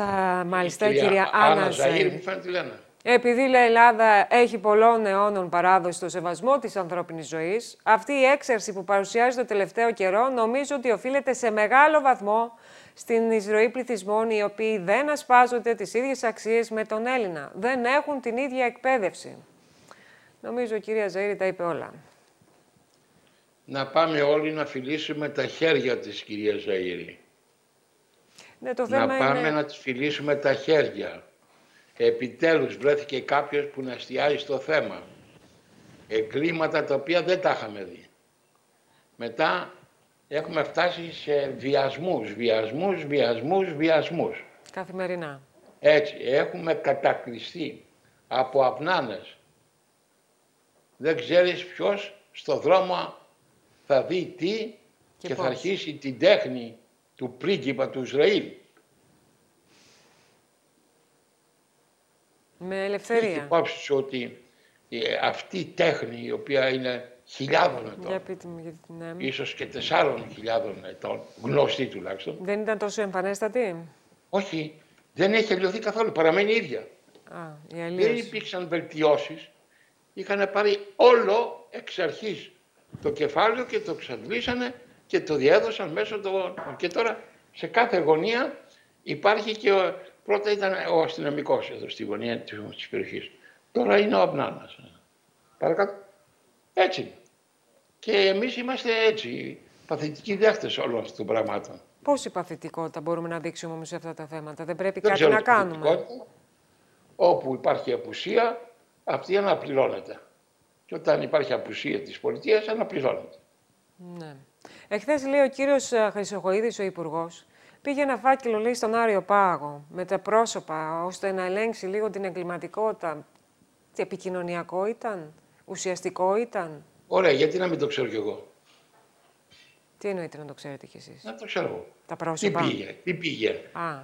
μάλιστα, η κυρία, Άννα Ζαΐρ. Μου φαίνεται λένε. Επειδή η Ελλάδα έχει πολλών αιώνων παράδοση στο σεβασμό της ανθρώπινης ζωής, αυτή η έξαρση που παρουσιάζει το τελευταίο καιρό νομίζω ότι οφείλεται σε μεγάλο βαθμό στην εισρωή πληθυσμών οι οποίοι δεν ασπάζονται τις ίδιες αξίες με τον Έλληνα. Δεν έχουν την ίδια εκπαίδευση. Νομίζω, κυρία Ζαήρη, τα είπε όλα. Να πάμε όλοι να φιλήσουμε τα χέρια της, κυρία Ζαήρη. Ναι, το θέμα να πάμε είναι... να της φιλήσουμε τα χέρια. Επιτέλους βρέθηκε κάποιος που να εστιάζει στο θέμα. Εγκλήματα τα οποία δεν τα είχαμε δει. Μετά έχουμε φτάσει σε βιασμούς, βιασμούς, βιασμούς, βιασμούς. Καθημερινά. Έτσι, έχουμε κατακριστεί από αυνάνες. Δεν ξέρεις ποιος στο δρόμο θα δει τι και, θα αρχίσει την τέχνη του πρίγκιπα του Ισραήλ. Με ελευθερία. Έχει υπόψη σου ότι ε, αυτή η τέχνη η οποία είναι χιλιάδων ετών, για πείτε μου, γιατί, ναι. ίσως και τεσσάρων χιλιάδων ετών, γνωστή τουλάχιστον. Δεν ήταν τόσο εμφανέστατη; Όχι, δεν έχει αλλοιωθεί καθόλου, παραμένει ίδια. Α, η δεν υπήρξαν βελτιώσεις, είχαν πάρει όλο εξ αρχής το κεφάλαιο και το εξαντλήσανε και το διέδωσαν μέσω των... Και τώρα σε κάθε γωνία υπάρχει και Πρώτα ήταν ο αστυνομικός εδώ στη γωνία τη περιοχής. Τώρα είναι ο Αμπνάνας. Παρακάτω. Έτσι. Και εμείς είμαστε έτσι, παθητικοί δέχτες όλων αυτών των πραγμάτων. Πόση παθητικότητα μπορούμε να δείξουμε όμως σε αυτά τα θέματα, Δεν πρέπει κάτι να κάνουμε. Όπου υπάρχει απουσία, αυτή αναπληρώνεται. Και όταν υπάρχει απουσία της πολιτείας, αναπληρώνεται. Ναι. Εχθές λέει ο κύριος Χρυσοχοίδης, ο Υπουργός, Πήγε ένα φάκελο, λέει, στον Άριο Πάγο, με τα πρόσωπα, ώστε να ελέγξει λίγο την εγκληματικότητα. Τι επικοινωνιακό ήταν, ουσιαστικό ήταν; Ωραία, γιατί να μην το ξέρω κι εγώ; Τι εννοείται να το ξέρετε κι εσείς; Να το ξέρω εγώ. Τα Τι πρόσωπα. πήγε, τι πήγε; Α, Α,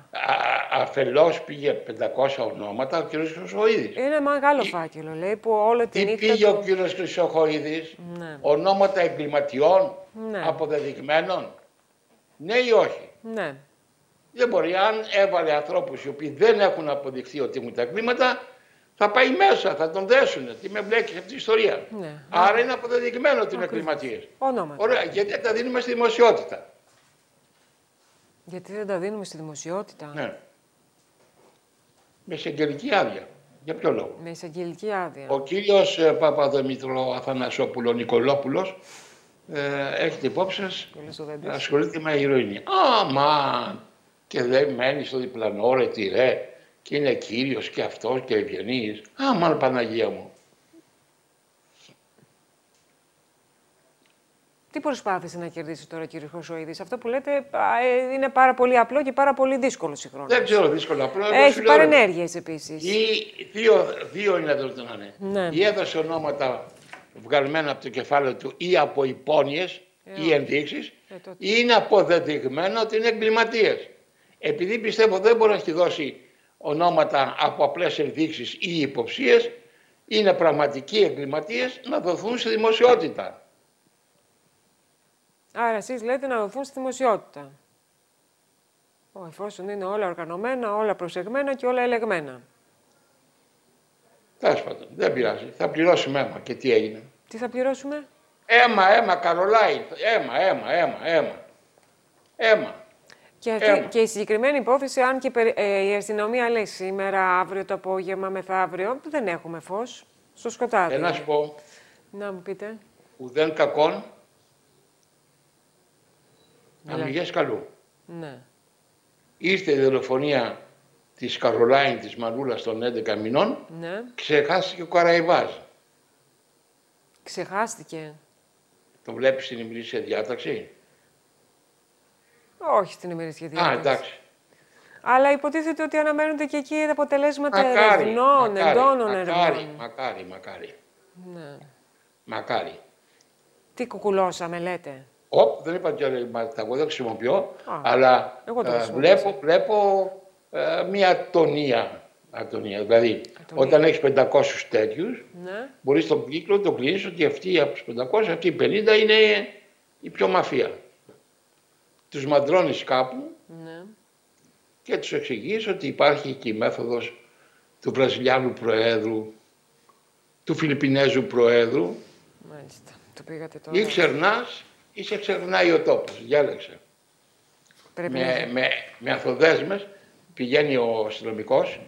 αφελώς πήγε 500 ονόματα ο κύριος Χρυσοχοίδης. είναι μεγάλο φάκελο, λέει, που όλη τη Τι νύχτα πήγε ο του... κύριος Χρυσοχοίδης, Ναι. ονόματα εγκληματιών Ναι. αποδεδειγμένων; Ναι ή όχι; Ναι. Δεν μπορεί. Αν έβαλε ανθρώπους οι οποίοι δεν έχουν αποδειχθεί ότι έχουν τα εγκλήματα, θα πάει μέσα, θα τον δέσουν. Τι με μπλέκεις σε αυτή την ιστορία. Ναι. Άρα είναι αποδεδειγμένο ότι είναι εγκληματίες. Ονόματα. Ωραία, γιατί δεν τα δίνουμε στη δημοσιότητα. Γιατί δεν τα δίνουμε στη δημοσιότητα. Ναι. Με εισαγγελική άδεια. Για ποιο λόγο; Με εισαγγελική άδεια. Ο κύριος ε, Παπαδημητρο Αθανασόπουλο Νικολόπουλος ε, έχετε υπόψη σας, Πολύ στο δέντρο. ασχολείται με ηρωίνη. Αμά! Και δεν μένεις στο διπλανό ρε τι ρε και είναι κύριος και αυτός και ευγενής. Αμάν Παναγία μου. Τι προσπάθησε να κερδίσει τώρα ο κύριο Χρυσοίδης; Αυτό που λέτε α, ε, είναι πάρα πολύ απλό και πάρα πολύ δύσκολο συγχρόνως. Δεν ξέρω δύσκολα. Απλά εγώ Έχει σου λέω, ρε, παρενέργειες επίσης. Ή δύο, δύο είναι εδώ να είναι. Ναι. Ή έδωσε ονόματα βγαλμένα από το κεφάλαιο του ή από υπόνοιες ή ενδείξεις Ε, τότε. ή είναι αποδεδειγμένο ότι είναι εγκληματίες. Επειδή πιστεύω δεν μπορεί να έχει δώσει ονόματα από απλές ενδείξεις ή υποψίες, είναι πραγματικοί εγκληματίες να δοθούν στη δημοσιότητα. Άρα εσείς λέτε να δοθούν στη δημοσιότητα. Ω, εφόσον είναι όλα οργανωμένα, όλα προσεγμένα και όλα ελεγμένα. Τέλος πάντων, δεν πειράζει. Θα πληρώσουμε αίμα. Και τι έγινε; Τι θα πληρώσουμε, Αίμα, αίμα, Καρολάιν. Αίμα, αίμα, αίμα, αίμα. Αίμα. Και, αυτή- Έμα. και η συγκεκριμένη υπόθεση, αν και περι- ε, η αστυνομία λέει σήμερα, αύριο το απόγευμα, μεθαύριο, δεν έχουμε φως. Στο σκοτάδι. Ε, να σου πω, Να μου πείτε. ουδέν κακόν, Έλα. αμυγές καλού. Ναι. Ήρθε η δολοφονία της Καρολάιν της Μανούλας των 11 μηνών, Ναι. ξεχάστηκε ο Καραϊβάζ. Ξεχάστηκε. Το βλέπεις στην ημερήσια διάταξη; Όχι στην ημερήσια Α, διάταξη. εντάξει. Αλλά υποτίθεται ότι αναμένονται και εκεί τα αποτελέσματα Μακάρι, ερευνών, μακάρι, εντόνων μακάρι, ερευνών. μακάρι, μακάρι, Ναι. μακάρι. Τι κουκουλώσαμε, λέτε. Οπ, δεν είπα και τα εγώ δεν χρησιμοποιώ, Α, αλλά εγώ το ε, χρησιμοποίησα. βλέπω, βλέπω ε, μια τονία. Ατονία. Δηλαδή, Ατονία. όταν έχεις 500 τέτοιους, Ναι. μπορείς τον κύκλο να το κλείνεις ότι αυτοί από τους 500, αυτοί οι 50 είναι η πιο μαφία. Τους μαντρώνεις κάπου ναι. και τους εξηγείς ότι υπάρχει και η μέθοδος του Βραζιλιάνου Προέδρου, του Φιλιππινέζου Προέδρου Μάλιστα. Το πήγατε τώρα. ή ξερνάς ή σε ξερνάει ο τόπος. Διάλεξε. Πρέπει να... Με, με, με αθοδέσμες πηγαίνει ο αστυνομικός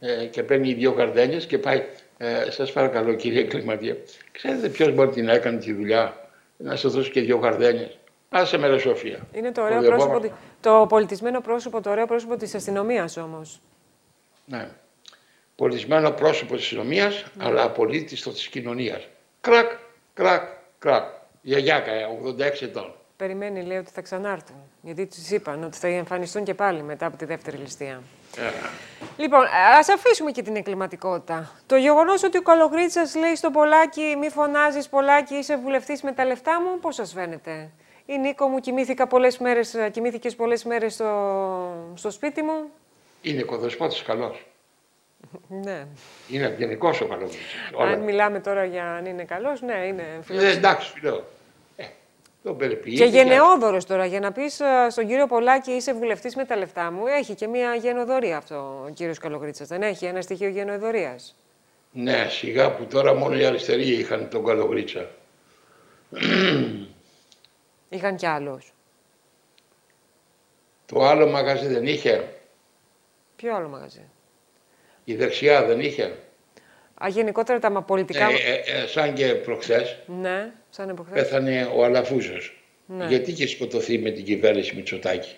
ε, και παίρνει δύο γαρδένιες και πάει ε, σας παρακαλώ κύριε εγκληματία, ξέρετε ποιος μπορεί την έκανε τη δουλειά να σας δώσει και δύο γαρδένιες. Άσε με ρε Σοφία. Είναι το ωραίο Το πρόσωπο, διαβόβα- τη- το πολιτισμένο πρόσωπο, το ωραίο πρόσωπο της αστυνομίας όμως. Ναι. Πολιτισμένο πρόσωπο της αστυνομίας, Ναι. αλλά απολύτιστο της κοινωνίας. Κρακ, κρακ, κρακ. Γιαγιάκα, ε, 86 ετών. Περιμένει, λέει, ότι θα ξανάρθουν. Γιατί τους είπαν ότι θα εμφανιστούν και πάλι μετά από τη δεύτερη ληστεία. Ε, Λοιπόν, ας αφήσουμε και την εγκληματικότητα. Το γεγονός ότι ο Καλογρίτσα λέει στο Πολάκι, μη φωνάζεις Πολάκι, είσαι βουλευτής με τα λεφτά μου, πώς σας φαίνεται; Η Νίκο μου κοιμήθηκα πολλές μέρες, κοιμήθηκες πολλές μέρες στο, στο σπίτι μου. είναι οικοδεσπότης καλός. Ναι. Είναι γενικός ο καλός. Αν μιλάμε τώρα για αν είναι καλός, ναι, είναι φίλος. Ε, εντάξει, φιλό. Ε, τον περιποιείται. Και γενναιόδωρος τώρα, για να πεις στον κύριο Πολάκη είσαι βουλευτής με τα λεφτά μου, έχει και μια γενοδορία αυτό ο κύριος Καλογρίτσα. Δεν έχει ένα στοιχείο γενοδορία. Ναι, σιγά που τώρα μόνο οι αριστεροί είχαν τον καλογρίτσα. Είχαν κι άλλους. Το άλλο μαγαζί δεν είχε. Ποιο άλλο μαγαζί; Η δεξιά δεν είχε. Α, γενικότερα τα μα- πολιτικά. Ε, ε, ε, σαν και προχθές Ναι, σαν εποχέ. πέθανε ο Αλαφούζος. Ναι. Γιατί είχε σκοτωθεί με την κυβέρνηση Μητσοτάκη;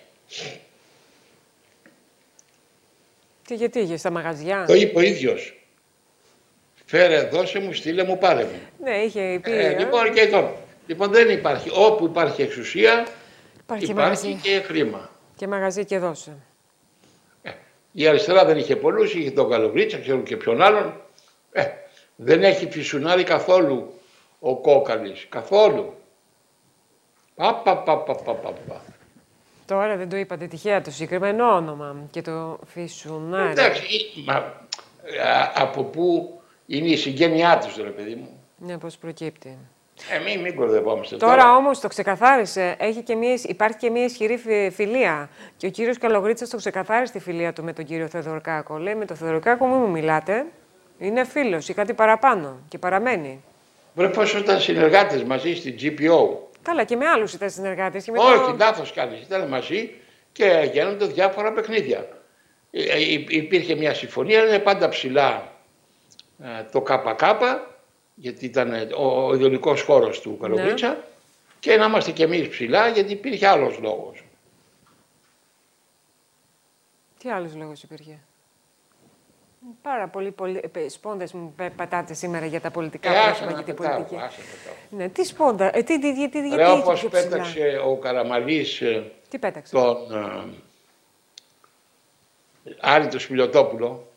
Τι, γιατί είχε στα μαγαζιά; Το είπε ο ίδιος. Φέρε, δώσε μου, στείλε μου, πάρε μου. Ναι, είχε πει. Ε, ε. λοιπόν, και εδώ. Λοιπόν, δεν υπάρχει. Όπου υπάρχει εξουσία, Υπάρχει και υπάρχει μαγαζί. και χρήμα. Και μαγαζί και δώσε. Ε, η αριστερά δεν είχε πολλούς, είχε τον Καλογρίτσα, ξέρουν και ποιον άλλον. Ε, δεν έχει φυσουνάρει καθόλου ο Κόκαλης. Καθόλου. Πα, πα, πα, πα, πα, πα, πα. Τώρα δεν το είπατε τυχαία το συγκεκριμένο όνομα και το φυσουνάρι. Εντάξει, ή- μα, α, από πού είναι η συγγένειά τους, ρε παιδί μου. Ναι, πώς προκύπτει. Ε, μην, μην κορδευόμαστε Τώρα όμως το ξεκαθάρισε. Έχει και μια, υπάρχει και μια ισχυρή φι- φιλία. Και ο κύριος Καλογρίτσας το ξεκαθάρισε τη φιλία του με τον κύριο Θεοδωρκάκο. Λέει με τον Θεοδωρκάκο μην μου μιλάτε. Είναι φίλος ή κάτι παραπάνω και παραμένει. Βρε πώς ήταν συνεργάτες μαζί στην GPO. Καλά, και με άλλους ήταν συνεργάτες. Και με Όχι, το... λάθος κάνεις. Ήταν μαζί και γίνονται διάφορα παιχνίδια. Ε, ε, υ- υπήρχε μια συμφωνία, είναι πάντα ψηλά ε, το ΚΚ, γιατί ήταν ε, ο, ο ιδεολογικός χώρος του Καλογρίτσα και να είμαστε κι εμείς ψηλά γιατί υπήρχε άλλος λόγος. Τι άλλος λόγος υπήρχε; Πάρα πολύ, πολύ ε, σπόντες μου πε- πατάτε σήμερα για τα πολιτικά Ε, άσε πρόσωπα να και την πετάω, πολιτική. άσε να πετάω. Ναι, τι σπόντα, ε, τι, τι, τι, τι, Ρε, γιατί έχει όπως πιο ψηλά; πέταξε ο Καραμαλής ε, Τι πέταξε; τον ε, Άρη του Σπιλιοτόπουλο,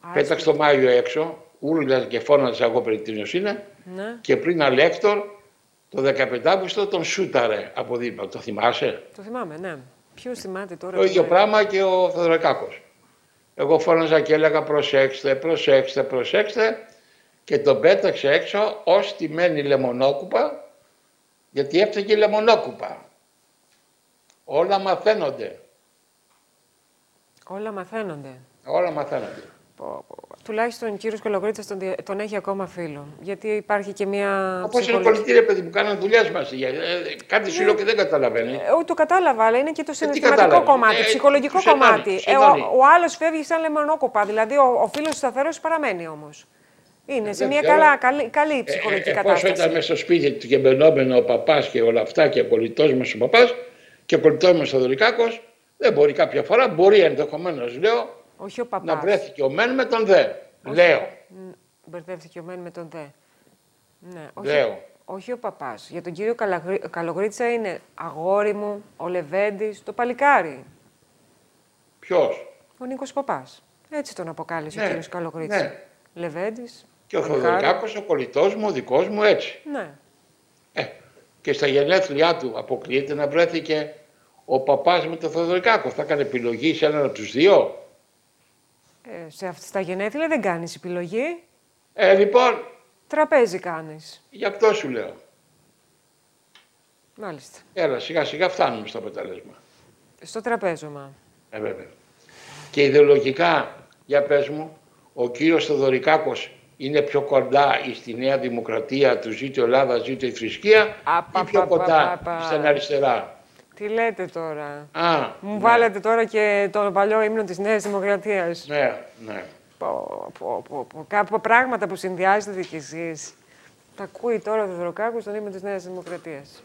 Άρεσε. πέταξε το Μάιο έξω, ούρλιαζε και φώναζε εγώ περί τίνος είναι Ναι, και πριν αλέκτορ το 15 Αύγουστο τον σούταρε από δίπλα. Το θυμάσαι; το θυμάμαι, ναι. Ποιος θυμάται τώρα. Το ίδιο ναι. πράγμα και ο Θεοδωρακάκος. Εγώ φώναζα και έλεγα προσέξτε, προσέξτε, προσέξτε και τον πέταξε έξω ως τιμένη λεμονόκουπα γιατί έφταιγε η λεμονόκουπα. Όλα μαθαίνονται. Όλα μαθαίνονται. Όλα μαθαίνονται. Πω, πω. Τουλάχιστον ο κύριος Κολοκρίτσας τον, δια- τον έχει ακόμα φίλο. Γιατί υπάρχει και μια Όπως είναι ψυχολογική- πολιτήρια, παιδί που κάνουν δουλειές μαζί. Ε, ε, κάτι σου λέω και δεν καταλαβαίνει. Ε, το κατάλαβα, αλλά είναι και το συναισθηματικό κατάλαβες; κομμάτι, Ε, ψυχολογικό τους ενώνει, κομμάτι. τους Ε, ο, ενώνει. ο άλλος φεύγει σαν λεμονόκοπα. Δηλαδή, ο, ο φίλος σταθερός παραμένει όμως. Είναι σε δεν μια ξέρω. καλά, καλή, καλή Ε, ψυχολογική ε, εφόσον κατάσταση. ήταν μέσα στο σπίτι του και μπαινόμενο ο παπάς και όλα αυτά και ο κολλητός μας ο παπάς και ο κολλητός μας ο Δωρικάκο, δεν μπορεί κάποια φορά, μπορεί ενδεχομένως λέω, Όχι ο παπάς. να βρέθηκε ο μεν με τον δε. Λέω. Μπερδεύτηκε ο Μεν με τον Δε. Ναι, όχι, Λέω. όχι ο παπάς. Για τον κύριο Καλαγρί... Καλογρίτσα είναι αγόρι μου, ο Λεβέντης, το παλικάρι. Ποιος; Ο Νίκος Παπάς. Έτσι τον αποκάλεσε Ναι, ο κύριος Καλογρίτσα. ναι. Λεβέντης. Και ο Θεοδωρικάκο, ο κολλητός μου, ο δικός μου έτσι. Ναι. Ε, και στα γενέθλιά του αποκλείεται να βρέθηκε ο παπάς με τον Θεοδωρικάκο. Θα έκανε επιλογή σε έναν από τους δύο; Ε, σε αυτή τα γενέθλια δεν κάνεις επιλογή. Ε, λοιπόν, Τραπέζι κάνεις. γι' αυτό σου λέω. Μάλιστα. Έλα, σιγά σιγά φτάνουμε στο αποτέλεσμα. Στο τραπέζωμα. Ε, βέβαια. Και ιδεολογικά, για πες μου, ο κύριος Θεοδωρικάκος είναι πιο κοντά στη Νέα Δημοκρατία του ζήτω Ελλάδα, ζήτω η θρησκεία Α, πα, ή πιο πα, πα, κοντά πα, πα. στην αριστερά; Τι λέτε τώρα; Α, Μου ναι, βάλετε τώρα και τον παλιό ύμνο της Νέας Δημοκρατίας. Ναι, ναι. Πω, πω, πω, πω. Κάποια πράγματα που συνδυάζετε κι εσείς. Τα ακούει τώρα ο Θεοδωροκάκος στον ύμνο της Νέας Δημοκρατίας.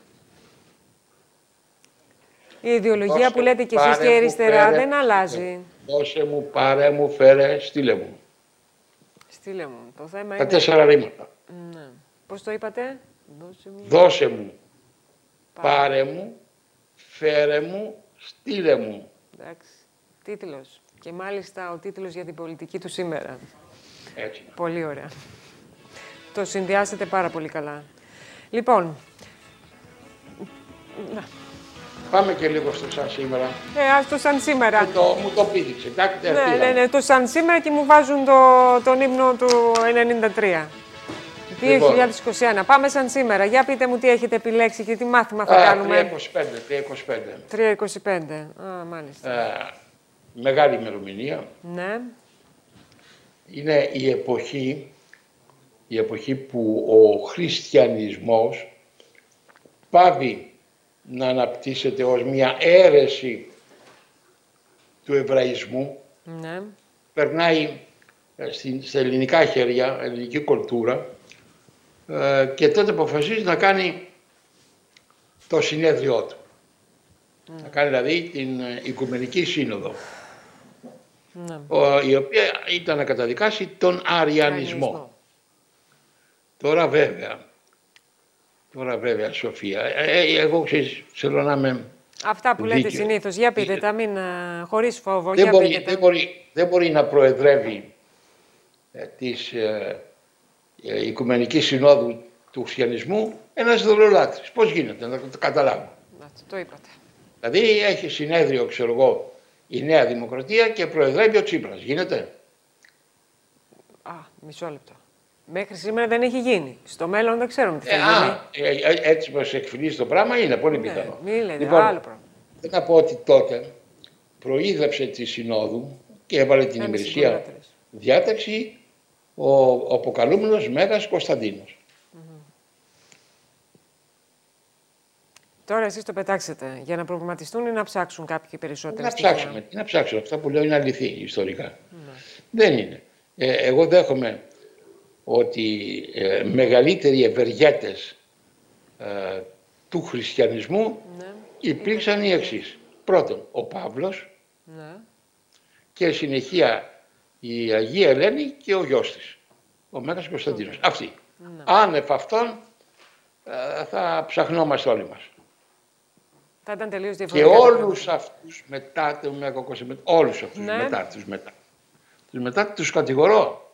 Η ιδεολογία Δώσε, που λέτε κι εσείς πάρε και η μου, αριστερά φέρε. δεν αλλάζει. Δώσε μου, πάρε μου, φέρε, στείλε μου. Στείλε μου. Το θέμα Τα είναι... τέσσερα ρήματα. Ναι. Πώς το είπατε; Δώσε μου. Δώσε μου, πάρε μου, φέρε μου, στείλε μου. Εντάξει. Τίτλος. Και μάλιστα ο τίτλος για την πολιτική του σήμερα. Έτσι. Πολύ ωραία. Το συνδυάσετε πάρα πολύ καλά. Λοιπόν, Πάμε και λίγο στο σαν σήμερα. ε, ας το σαν σήμερα. Μου το, μου το πήδηξε. Εντάξει, δεν Ναι, ναι, πήγαμε. ναι, το σαν σήμερα και μου βάζουν το, τον ύμνο του 93. Λοιπόν. 2021. Πάμε σαν σήμερα. Για πείτε μου τι έχετε επιλέξει και τι μάθημα θα Α, κάνουμε. 325, 325. 325. Α, μάλιστα. Ε, μεγάλη ημερομηνία. Ναι. Είναι η εποχή, η εποχή που ο χριστιανισμός πάβει να αναπτύσσεται ως μια αίρεση του εβραϊσμού Ναι. περνάει ε, στην, στα ελληνικά χέρια, ελληνική κουλτούρα ε, και τότε αποφασίζει να κάνει το συνέδριό του. Να κάνει δηλαδή την ε, Οικουμενική Σύνοδο, ναι. ο- η οποία ήταν να καταδικάσει τον αριανισμό. Τώρα βέβαια, τώρα βέβαια Σοφία, ε, ε, εγώ ξέρεις, θέλω να είμαι... Αυτά που λέτε Δίκαιος. συνήθως. Για πείτε Δίκαιο. τα, μην, α, χωρίς φόβο. δεν, Για μπορεί, πείτε τα. δεν, μπορεί, δεν μπορεί να προεδρεύει ε, της ε, ε, Οικουμενικής Συνόδου του χριστιανισμού ένας δολολάτρης. Πώς γίνεται να το καταλάβω. Να, το είπατε. Δηλαδή έχει συνέδριο, ξέρω εγώ, η Νέα Δημοκρατία και προεδρεύει ο Τσίπρας. Γίνεται; Α, μισό λεπτό. Μέχρι σήμερα δεν έχει γίνει. Στο μέλλον δεν ξέρουμε τι θα Ε, γίνει. α, ε, ε, έτσι πως εκφυλίζει το πράγμα είναι πολύ Ναι, πιθανό. μην λέτε, Λοιπόν, άλλο πράγμα. θέλω να πω ότι τότε προείδρευσε τη Συνόδου και έβαλε την Έμεση ημερησία συμπολίτες. διάταξη ο, ο αποκαλούμενος Μέγας Κωνσταντίνος. Τώρα εσείς το πετάξετε για να προβληματιστούν ή να ψάξουν κάποιοι περισσότερα Να στοιχεία. ψάξουμε. Τι να ψάξουμε. Αυτά που λέω είναι αληθή ιστορικά. Ναι. Δεν είναι. Ε, εγώ δέχομαι ότι ε, μεγαλύτεροι ευεργέτες ε, του χριστιανισμού Ναι, υπήρξαν οι εξής. Πρώτον, ο Παύλος ναι. και συνεχεία η Αγία Ελένη και ο γιος της, ο Μέγας Κωνσταντίνος. Αυτοί. Ναι. Άνευ αυτών ε, θα ψαχνόμαστε όλοι μας. Θα ήταν τελείως Και διαφορετικά. τα όλους αυτούς μετά τον Μέγα Κωνσταντίνο, όλους αυτούς Ναι. μετά, τους μετά. Τους μετά τους κατηγορώ.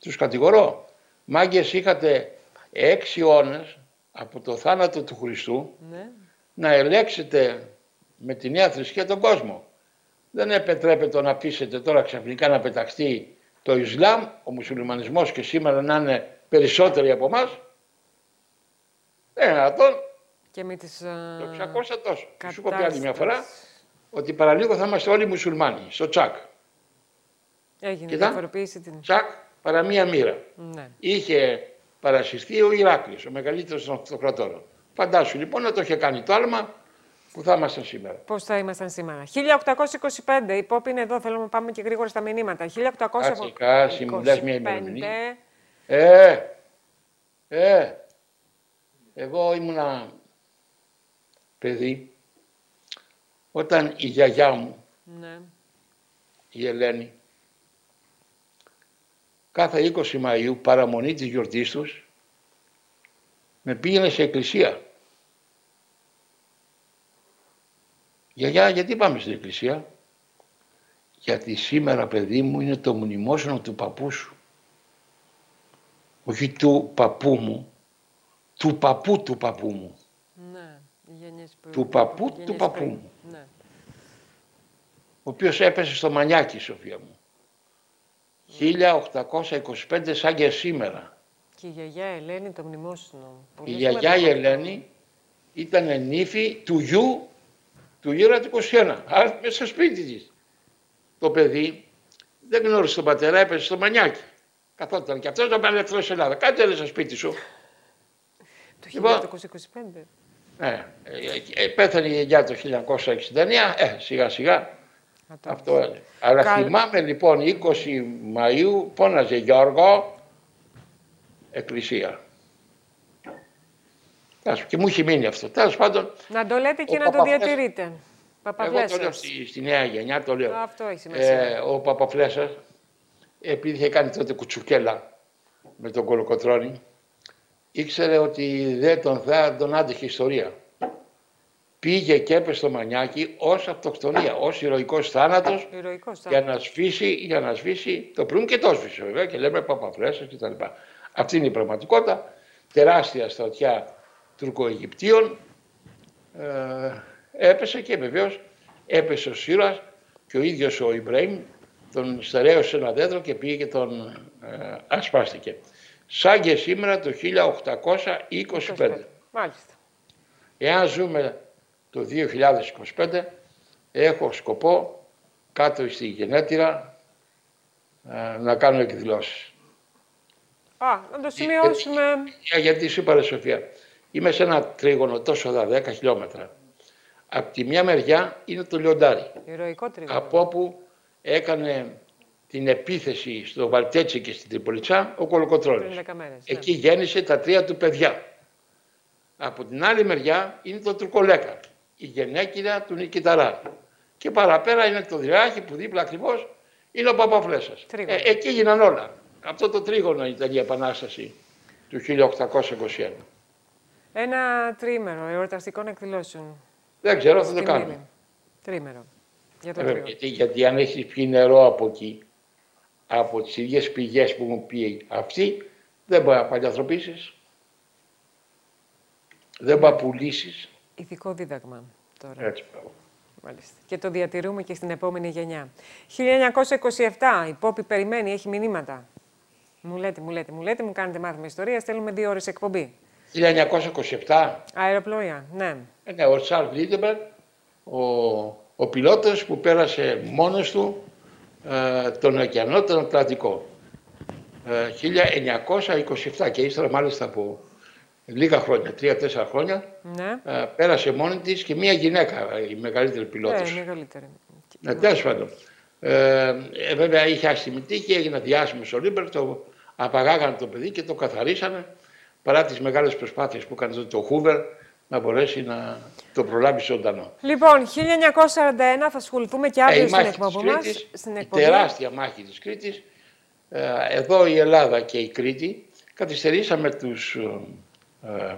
Τους κατηγορώ. Μάγκες είχατε έξι αιώνες από το θάνατο του Χριστού Ναι. να ελέξετε με τη νέα θρησκεία τον κόσμο. Δεν επιτρέπεται να πείσετε τώρα ξαφνικά να πεταχτεί το Ισλάμ, ο μουσουλμανισμός και σήμερα να είναι περισσότεροι από εμάς. Δεν είναι δυνατόν. Και με τις... α, Το 600 τόσο. Και Σου είπα και άλλη μια κατάσταση. φορά ότι παραλίγο θα είμαστε όλοι μουσουλμάνοι. Στο τσακ. Έγινε Κοίτα. διαφοροποίηση την... Τσακ παρά μία μοίρα. Ναι. Είχε παρασυστεί ο Ηράκλειος, ο μεγαλύτερος των αυτοκρατόρων. Φαντάσου λοιπόν να το είχε κάνει το άλμα που θα ήμασταν σήμερα. Πώς θα ήμασταν σήμερα. 1825, η Πόπη είναι εδώ, θέλουμε να πάμε και γρήγορα στα μηνύματα. 1825. Κάτσε, κάτσε, μου λες μια ημερομηνία. 25. Ε, ε, εγώ ήμουνα παιδί όταν η γιαγιά μου, Ναι. η Ελένη, κάθε 20 Μαΐου παραμονή της γιορτής τους με πήγαινε σε εκκλησία. Γιαγιά, γιατί πάμε στην εκκλησία; Γιατί σήμερα παιδί μου είναι το μνημόσυνο του παππού σου. Όχι του παππού μου, του παππού του παππού μου. Ναι. Οι γενιές που- Του παππού οι του γενιές παππού πριν. μου. Ναι. ο οποίος έπεσε στο μανιάκι, Σοφία μου. 1825 σαν και σήμερα. Και η γιαγιά Ελένη το μνημόσυνο. Η Πολύ γιαγιά η σημαντικό. Ελένη ήταν νύφη του γιου του γύρα του 21. Άρα μέσα στο σπίτι της. Το παιδί δεν γνώρισε τον πατέρα, έπεσε στο μανιάκι. Καθόταν και αυτός να πάει ελεύθερος στην Ελλάδα. Κάτσε ρε στο σπίτι σου. Το Λοιπόν, 1825. Ε, ε, ε, πέθανε η γιαγιά το 1969, ε, σιγά σιγά Α, το αυτό έλεγε. Αλλά Καλ- θυμάμαι λοιπόν 20 Μαΐου φώναζε Γιώργο εκκλησία. Τέλος, Και μου έχει μείνει αυτό. Τέλος πάντων, Να το λέτε και Ο να το Παπαφλέσσας- διατηρείτε. εγώ το Παπαφλέσσας. λέω στη, στη νέα γενιά, το λέω. Αυτό έχει σημασία. Ε, ο Παπαφλέσσας, επειδή είχε κάνει τότε κουτσουκέλα με τον Κολοκοτρώνη, ήξερε ότι δεν τον θα τον άντεχε η ιστορία. Πήγε και έπεσε στο μανιάκι ως αυτοκτονία, ως ηρωικός θάνατος Ηρωικός θα. για να σβήσει, για να σβήσει το προύν και το σβήσε βέβαια και λέμε παπαφλέσσας και τα λοιπά. Αυτή είναι η πραγματικότητα. Τεράστια στρατιά Τουρκοαιγυπτίων ε, έπεσε και βεβαίως έπεσε ο Σύρας και ο ίδιος ο Ιμπραήμ τον στερέωσε σε ένα δέντρο και πήγε και τον ε, ασπάστηκε. Σαν και σήμερα το 1825. Μάλιστα. Εάν ζούμε το 2025, έχω σκοπό κάτω στη γενέτειρα ε, να κάνω εκδηλώσεις. Α, να το σημειώσουμε. Ε, Γιατί σου είπα ρε Σοφία, είμαι σε ένα τρίγωνο τόσο δα, 10 χιλιόμετρα. Από τη μια μεριά είναι το λιοντάρι, Ηρωικό τρίγωνο. από όπου έκανε την επίθεση στο Βαλτέτσι και στην Τριπολιτσά ο Κολοκοτρώνης. Πριν 10 μέρες. Εκεί γέννησε τα τρία του παιδιά. Από την άλλη μεριά είναι το Τουρκολέκα, η γενέκυρα του Νικηταρά. Και παραπέρα είναι το Δράχη που δίπλα ακριβώς είναι ο Παπαφλέσσας. Τρίγωνο. Ε, εκεί έγιναν όλα. Αυτό το τρίγωνο ήταν η Επανάσταση του 1821. Ένα τρίμερο εορταστικών εκδηλώσεων. Δεν ξέρω, θα το Στη κάνουμε. Μήλη. Τρίμερο. Για το Ε, βέβαια, τρίγωνο. γιατί, γιατί αν έχεις πιει νερό από εκεί, από τις ίδιες πηγές που μου πει αυτή, δεν μπορεί να παλιανθρωπίσεις. Δεν μπορεί να πουλήσεις. Ηθικό δίδαγμα τώρα. Έτσι πράγμα. Μάλιστα. Και το διατηρούμε και στην επόμενη γενιά. 1927, η Πόπη περιμένει, έχει μηνύματα. Μου λέτε, μου λέτε, μου λέτε, μου κάνετε μάθημα ιστορίας, στέλνουμε δύο ώρες εκπομπή. 1927, Αεροπλοΐα, ναι. ε, ναι, ο Τσαρλς Λίντμπεργκ, ο, ο πιλότος που πέρασε μόνος του ε, τον ωκεανό, τον Ατλαντικό. Ε, 1927 και ύστερα μάλιστα από λίγα χρόνια, τρία-τέσσερα χρόνια, Ναι. ε, πέρασε μόνη της και μία γυναίκα, η μεγαλύτερη πιλότος. Ε, μεγαλύτερη. Ε, τέλος πάντων. Ε, ε, βέβαια είχε αστιμητή και έγινε διάσημος ο Λίντμπεργκ, το απαγάγανε το παιδί και το καθαρίσανε παρά τις μεγάλες προσπάθειες που έκανε τότε το Χούβερ να μπορέσει να το προλάβει ζωντανό. Λοιπόν, 1941 θα ασχοληθούμε και Ε, αύριο η στην μάχη εκπομπή της μας. Κρήτης, Στην η εκπομπή. τεράστια μάχη της Κρήτης. Ε, εδώ η Ελλάδα και η Κρήτη καθυστερήσαμε τους ε, ε,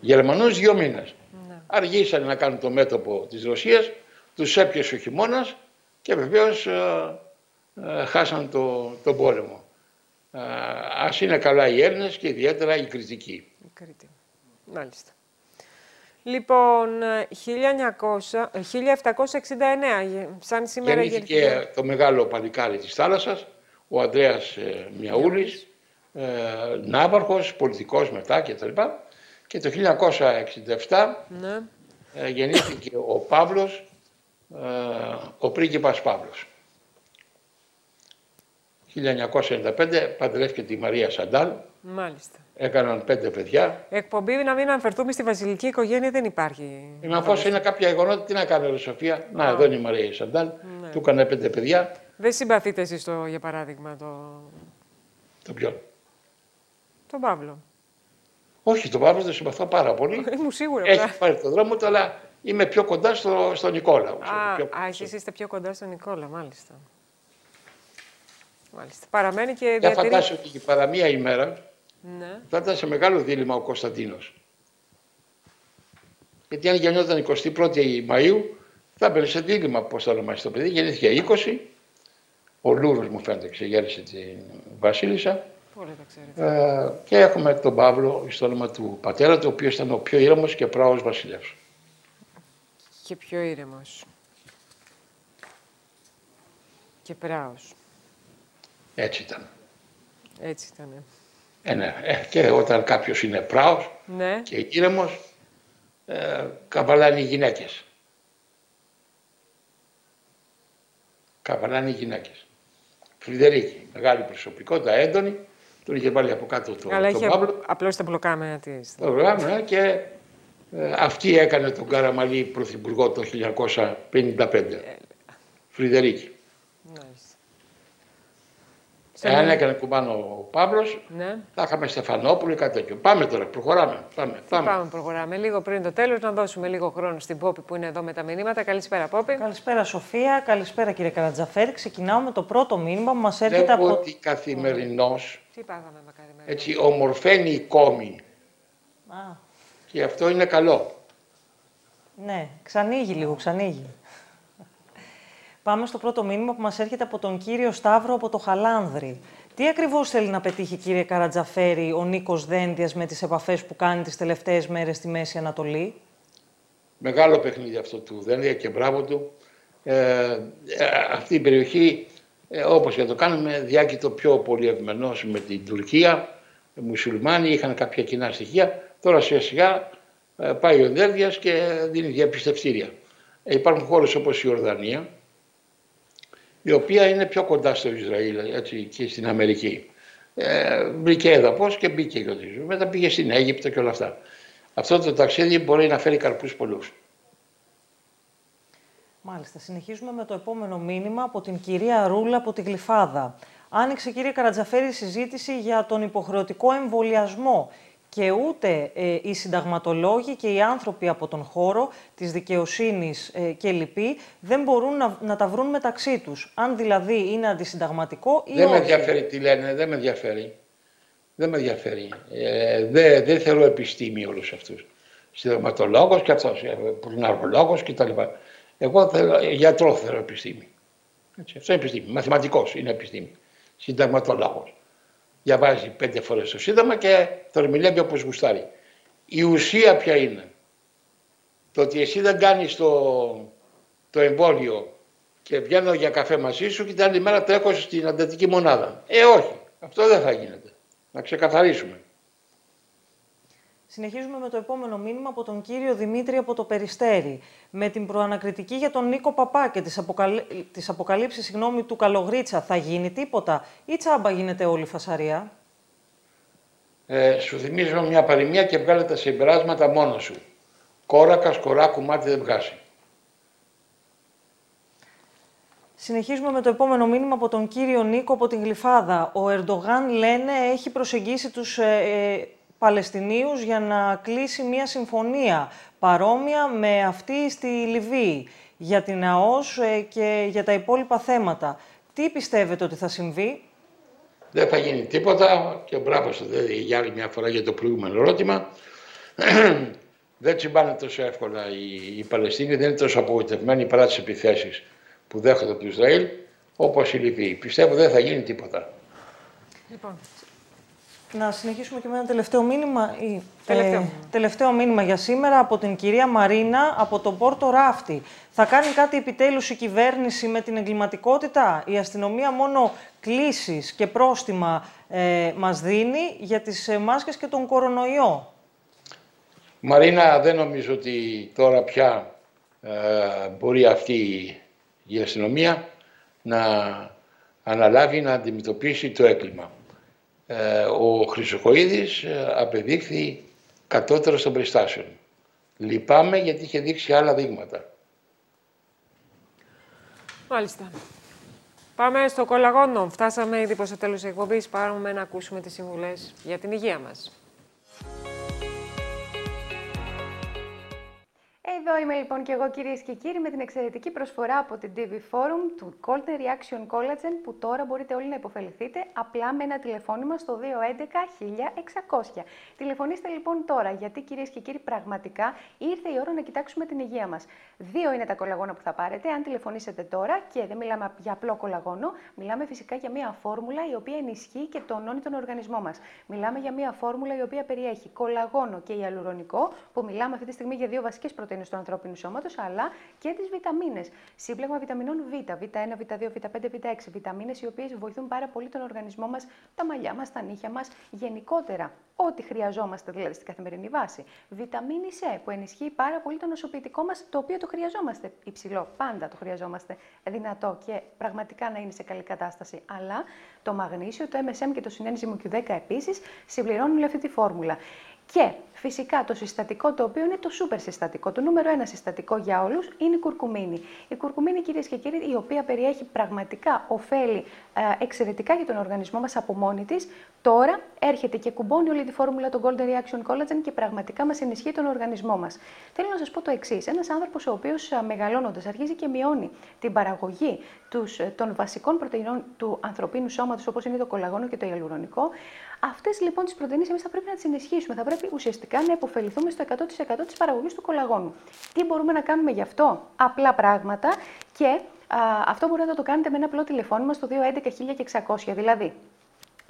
Γερμανούς δύο μήνες. Ναι. Αργήσανε να κάνουν το μέτωπο της Ρωσίας, τους έπιασε ο χειμώνας και βεβαίως ε, ε, χάσαν το, τον πόλεμο. Ε, ας είναι καλά οι Έλληνες και ιδιαίτερα οι Κρητικοί. Η Κρήτη. Μάλιστα. Λοιπόν, ε, 1900, ε, 1769, ε, σαν σήμερα Γεννήθηκε γεννήθηκε. το μεγάλο παλικάρι της θάλασσας, ο Ανδρέας ε, Μιαούλης, ε, ναύαρχος, πολιτικός μετά κτλ. Και το 1967 Ναι. ε, γεννήθηκε ο Παύλος, ε, ο πρίγκιπας Παύλος. 1995 παντρεύτηκε τη Μαρία Σαντάλ, Μάλιστα. έκαναν πέντε παιδιά. Εκπομπή να μην αναφερθούμε στη βασιλική οικογένεια δεν υπάρχει. Ε, Μα πώς είναι κάποια γεγονότα, τι να κάνει η Σοφία; Να, εδώ είναι η Μαρία Σαντάλ, Ναι. του έκανε πέντε παιδιά. Δεν συμπαθείτε εσείς το, για παράδειγμα, το, Το ποιον; τον Παύλο. Όχι, τον Παύλο τον συμπαθώ πάρα πολύ. Ήμουν σίγουρα. Έχει πάρει το δρόμο του, αλλά είμαι πιο κοντά στο, στον Νικόλαο. Α, πιο... α, εσείς είστε πιο κοντά στον Νικόλα, μάλιστα. Μάλιστα. Παραμένει και Για διατηρεί... φαντάσου ότι παρά μία ημέρα Ναι. θα ήταν σε μεγάλο δίλημα ο Κωνσταντίνος. Γιατί αν γεννιόταν 21η Μαΐου, θα έμπαινε σε δίλημα πώς θα ονομάσει το παιδί. Γεννήθηκε 20, ο Λούρος μου φαίνεται ξεγέρισε την Βασίλισσα. Πολύ τα ξέρετε. Ε, και έχουμε τον Παύλο στο όνομα του πατέρα του, ο οποίος ήταν ο πιο ήρεμος και πράος βασιλεύς. Και πιο ήρεμος. Και πράος. Έτσι ήταν. Έτσι ήταν. Ε, ναι. Ε, και όταν κάποιος είναι πράος Ναι. και ήρεμος, ε, καβαλάνε οι γυναίκες. Καβαλάνε οι γυναίκες. Φρυδερίκη, μεγάλη προσωπικότητα, έντονη, τον είχε βάλει από κάτω το, Αλλά τον είχε Παύλο. απλώς τα μπλοκάμενα της. Το πρόγραμμα ε, και ε, αυτή έκανε τον Καραμαλή πρωθυπουργό το 1955. Φρυδερίκη. Μάλιστα. Εάν έκανε κουμπάνο ο Παύλος, Ναι. θα είχαμε Στεφανόπουλο ή κάτι τέτοιο. Πάμε τώρα, προχωράμε. Πάμε, πάμε. Πάμε, προχωράμε. Λίγο πριν το τέλος, να δώσουμε λίγο χρόνο στην Πόπη που είναι εδώ με τα μηνύματα. Καλησπέρα, Πόπη. Καλησπέρα Σοφία, καλησπέρα κύριε Καρατζαφέρη. Ξεκινάω με το πρώτο μήνυμα που μας έρχεται Βλέπω από... ότι καθημερινώς Τι πάθαμε με καλημέρα. έτσι ομορφαίνει η κόμη Α, και αυτό είναι καλό. ναι, ξανοίγει λίγο, ξανοίγει. Πάμε στο πρώτο μήνυμα που μας έρχεται από τον κύριο Σταύρο από το Χαλάνδρη. Τι ακριβώς θέλει να πετύχει κύριε Καρατζαφέρη ο Νίκος Δέντιας με τις επαφές που κάνει τις τελευταίες μέρες στη Μέση Ανατολή; Μεγάλο παιχνίδι αυτό του Δένδια και μπράβο του. Ε, ε, αυτή η περιοχή, ε, όπως και το κάνουμε, διάκειτο πιο πολύ ευμενός με την Τουρκία. Οι μουσουλμάνοι είχαν κάποια κοινά στοιχεία. Τώρα σιγά σιγά ε, πάει ο Δένδιας και δίνει διαπιστευτήρια. Ε, υπάρχουν χώρες όπως η Ορδανία, η οποία είναι πιο κοντά στο Ισραήλ έτσι, και στην Αμερική. Ε, μπήκε έδαφος και μπήκε και ο Ισραήλ. Μετά πήγε στην Αίγυπτο και όλα αυτά. Αυτό το ταξίδι μπορεί να φέρει καρπούς πολλούς. Μάλιστα, συνεχίζουμε με το επόμενο μήνυμα από την κυρία Ρούλα από τη Γλυφάδα. Άνοιξε κύριε Καρατζαφέρη η συζήτηση για τον υποχρεωτικό εμβολιασμό και ούτε ε, οι συνταγματολόγοι και οι άνθρωποι από τον χώρο της δικαιοσύνης ε, και λοιποί δεν μπορούν να, να τα βρουν μεταξύ τους. Αν δηλαδή είναι αντισυνταγματικό ή Δεν με όχι. ενδιαφέρει τι λένε, δεν με ενδιαφέρει. Δεν με ενδιαφέρει. Ε, δεν, δεν θεωρώ επιστήμη όλους αυτούς. Συνταγματολόγος και αυτός, ε, προναρχολόγος κτλ. Εγώ θέλω, γιατρό θεωρώ επιστήμη. Έτσι, αυτό είναι επιστήμη. Μαθηματικός είναι επιστήμη. συνταγματολόγος. Διαβάζει πέντε φορές το Σύνταγμα και το ερμηνεύει όπως γουστάρει. Η ουσία ποια είναι; Το ότι εσύ δεν κάνεις το, το εμβόλιο και βγαίνω για καφέ μαζί σου και την άλλη μέρα τρέχω στην αντατική μονάδα. Ε, όχι. Αυτό δεν θα γίνεται. Να ξεκαθαρίσουμε. Συνεχίζουμε με το επόμενο μήνυμα από τον κύριο Δημήτρη από το Περιστέρι. Με την προανακριτική για τον Νίκο Παπά και τις, αποκαλύ... τις αποκαλύψεις συγγνώμη, του Καλογρίτσα θα γίνει τίποτα ή τσάμπα γίνεται όλη η φασαρία; Ε, σου θυμίζω μια παροιμία και βγάλε τα συμπεράσματα μόνος σου. Κόρακα, κοράκου, μάτι δεν βγάζει. Συνεχίζουμε με το επόμενο μήνυμα από τον κύριο Νίκο από την Γλυφάδα. Ο Ερντογάν, λένε, έχει προσεγγίσει τους ε, ε, Παλαιστινίους για να κλείσει μια συμφωνία παρόμοια με αυτή στη Λιβύη για την ΑΟΣ ε, και για τα υπόλοιπα θέματα. Τι πιστεύετε ότι θα συμβεί; Δεν θα γίνει τίποτα και μπράβο σου δηλαδή, για άλλη μια φορά για το προηγούμενο ερώτημα. δεν τσιμπάνε τόσο εύκολα οι, οι Παλαιστίνοι, δεν είναι τόσο απογοητευμένοι παρά τις επιθέσεις που δέχονται από το Ισραήλ, όπως η Λιβύη. Πιστεύω δεν θα γίνει τίποτα. Λοιπόν, να συνεχίσουμε και με ένα τελευταίο μήνυμα. Ή, τελευταίο. Ε, τελευταίο μήνυμα για σήμερα από την κυρία Μαρίνα από τον Πόρτο Ράφτη. Θα κάνει κάτι επιτέλους η κυβέρνηση με την εγκληματικότητα; Η αστυνομία μόνο κλήσεις και πρόστιμα ε, μας δίνει για τις ε, μάσκες και τον κορονοϊό; Μαρίνα, δεν νομίζω ότι τώρα πια ε, μπορεί αυτή η αστυνομία να αναλάβει να αντιμετωπίσει το έγκλημα. Ε, ο Χρυσοκοίδης ε, απεδείχθη κατώτερος των περιστάσεων. Λυπάμαι γιατί είχε δείξει άλλα δείγματα. Μάλιστα. Πάμε στο κολαγόνο. Φτάσαμε ήδη προς το τέλος της εκπομπής. Πάρουμε να ακούσουμε τις συμβουλές για την υγεία μας. Εδώ είμαι λοιπόν και εγώ κυρίες και κύριοι με την εξαιρετική προσφορά από την TV Forum του Golden Reaction Collagen που τώρα μπορείτε όλοι να υποφεληθείτε απλά με ένα τηλεφώνημα στο 211 1600. Τηλεφωνήστε λοιπόν τώρα γιατί κυρίες και κύριοι πραγματικά ήρθε η ώρα να κοιτάξουμε την υγεία μας. Δύο είναι τα κολαγόνα που θα πάρετε αν τηλεφωνήσετε τώρα και δεν μιλάμε για απλό κολαγόνο, μιλάμε φυσικά για μια φόρμουλα η οποία ενισχύει και τονώνει τον οργανισμό μας. Μιλάμε για μια φόρμουλα η οποία περιέχει κολαγόνο και ιαλουρονικό που μιλάμε αυτή τη στιγμή για δύο βασικές πρωτενε του ανθρώπινου σώματος, αλλά και τις βιταμίνες. Σύμπλεγμα βιταμινών Β, Β1, Β2, Β5, Β6. Βιταμίνες οι οποίες βοηθούν πάρα πολύ τον οργανισμό μας, τα μαλλιά μας, τα νύχια μας, γενικότερα. Ό,τι χρειαζόμαστε δηλαδή στην καθημερινή βάση. Βιταμίνη C που ενισχύει πάρα πολύ το νοσοποιητικό μας, το οποίο το χρειαζόμαστε. Υψηλό, πάντα το χρειαζόμαστε. Δυνατό και πραγματικά να είναι σε καλή κατάσταση. Αλλά το μαγνήσιο, το MSM και το συνένζυμο Q10 επίσης συμπληρώνουν όλη αυτή τη φόρμουλα. Και φυσικά το συστατικό το οποίο είναι το σούπερ συστατικό, το νούμερο ένα συστατικό για όλους είναι η κουρκουμίνη. Η κουρκουμίνη κυρίες και κύριοι η οποία περιέχει πραγματικά ωφέλη ε, εξαιρετικά για τον οργανισμό μας από μόνη της, τώρα έρχεται και κουμπώνει όλη τη φόρμουλα των Golden Reaction Collagen και πραγματικά μας ενισχύει τον οργανισμό μας. Θέλω να σας πω το εξής. Ένας άνθρωπος ο οποίος ε, μεγαλώνοντας αρχίζει και μειώνει την παραγωγή τους, ε, των βασικών πρωτεϊνών του ανθρωπίνου σώματος όπως είναι το κολαγόνο και το ιαλουρονικό, Αυτές λοιπόν τις πρωτενε εμείς θα πρέπει να τις ενισχύσουμε. Θα πρέπει ουσιαστικά να υποφεληθούμε στο 100% της παραγωγής του κολαγόνου. Τι μπορούμε να κάνουμε γι' αυτό, απλά πράγματα και α, αυτό μπορείτε να το κάνετε με ένα απλό τηλεφώνημα στο 211 1600. Δηλαδή,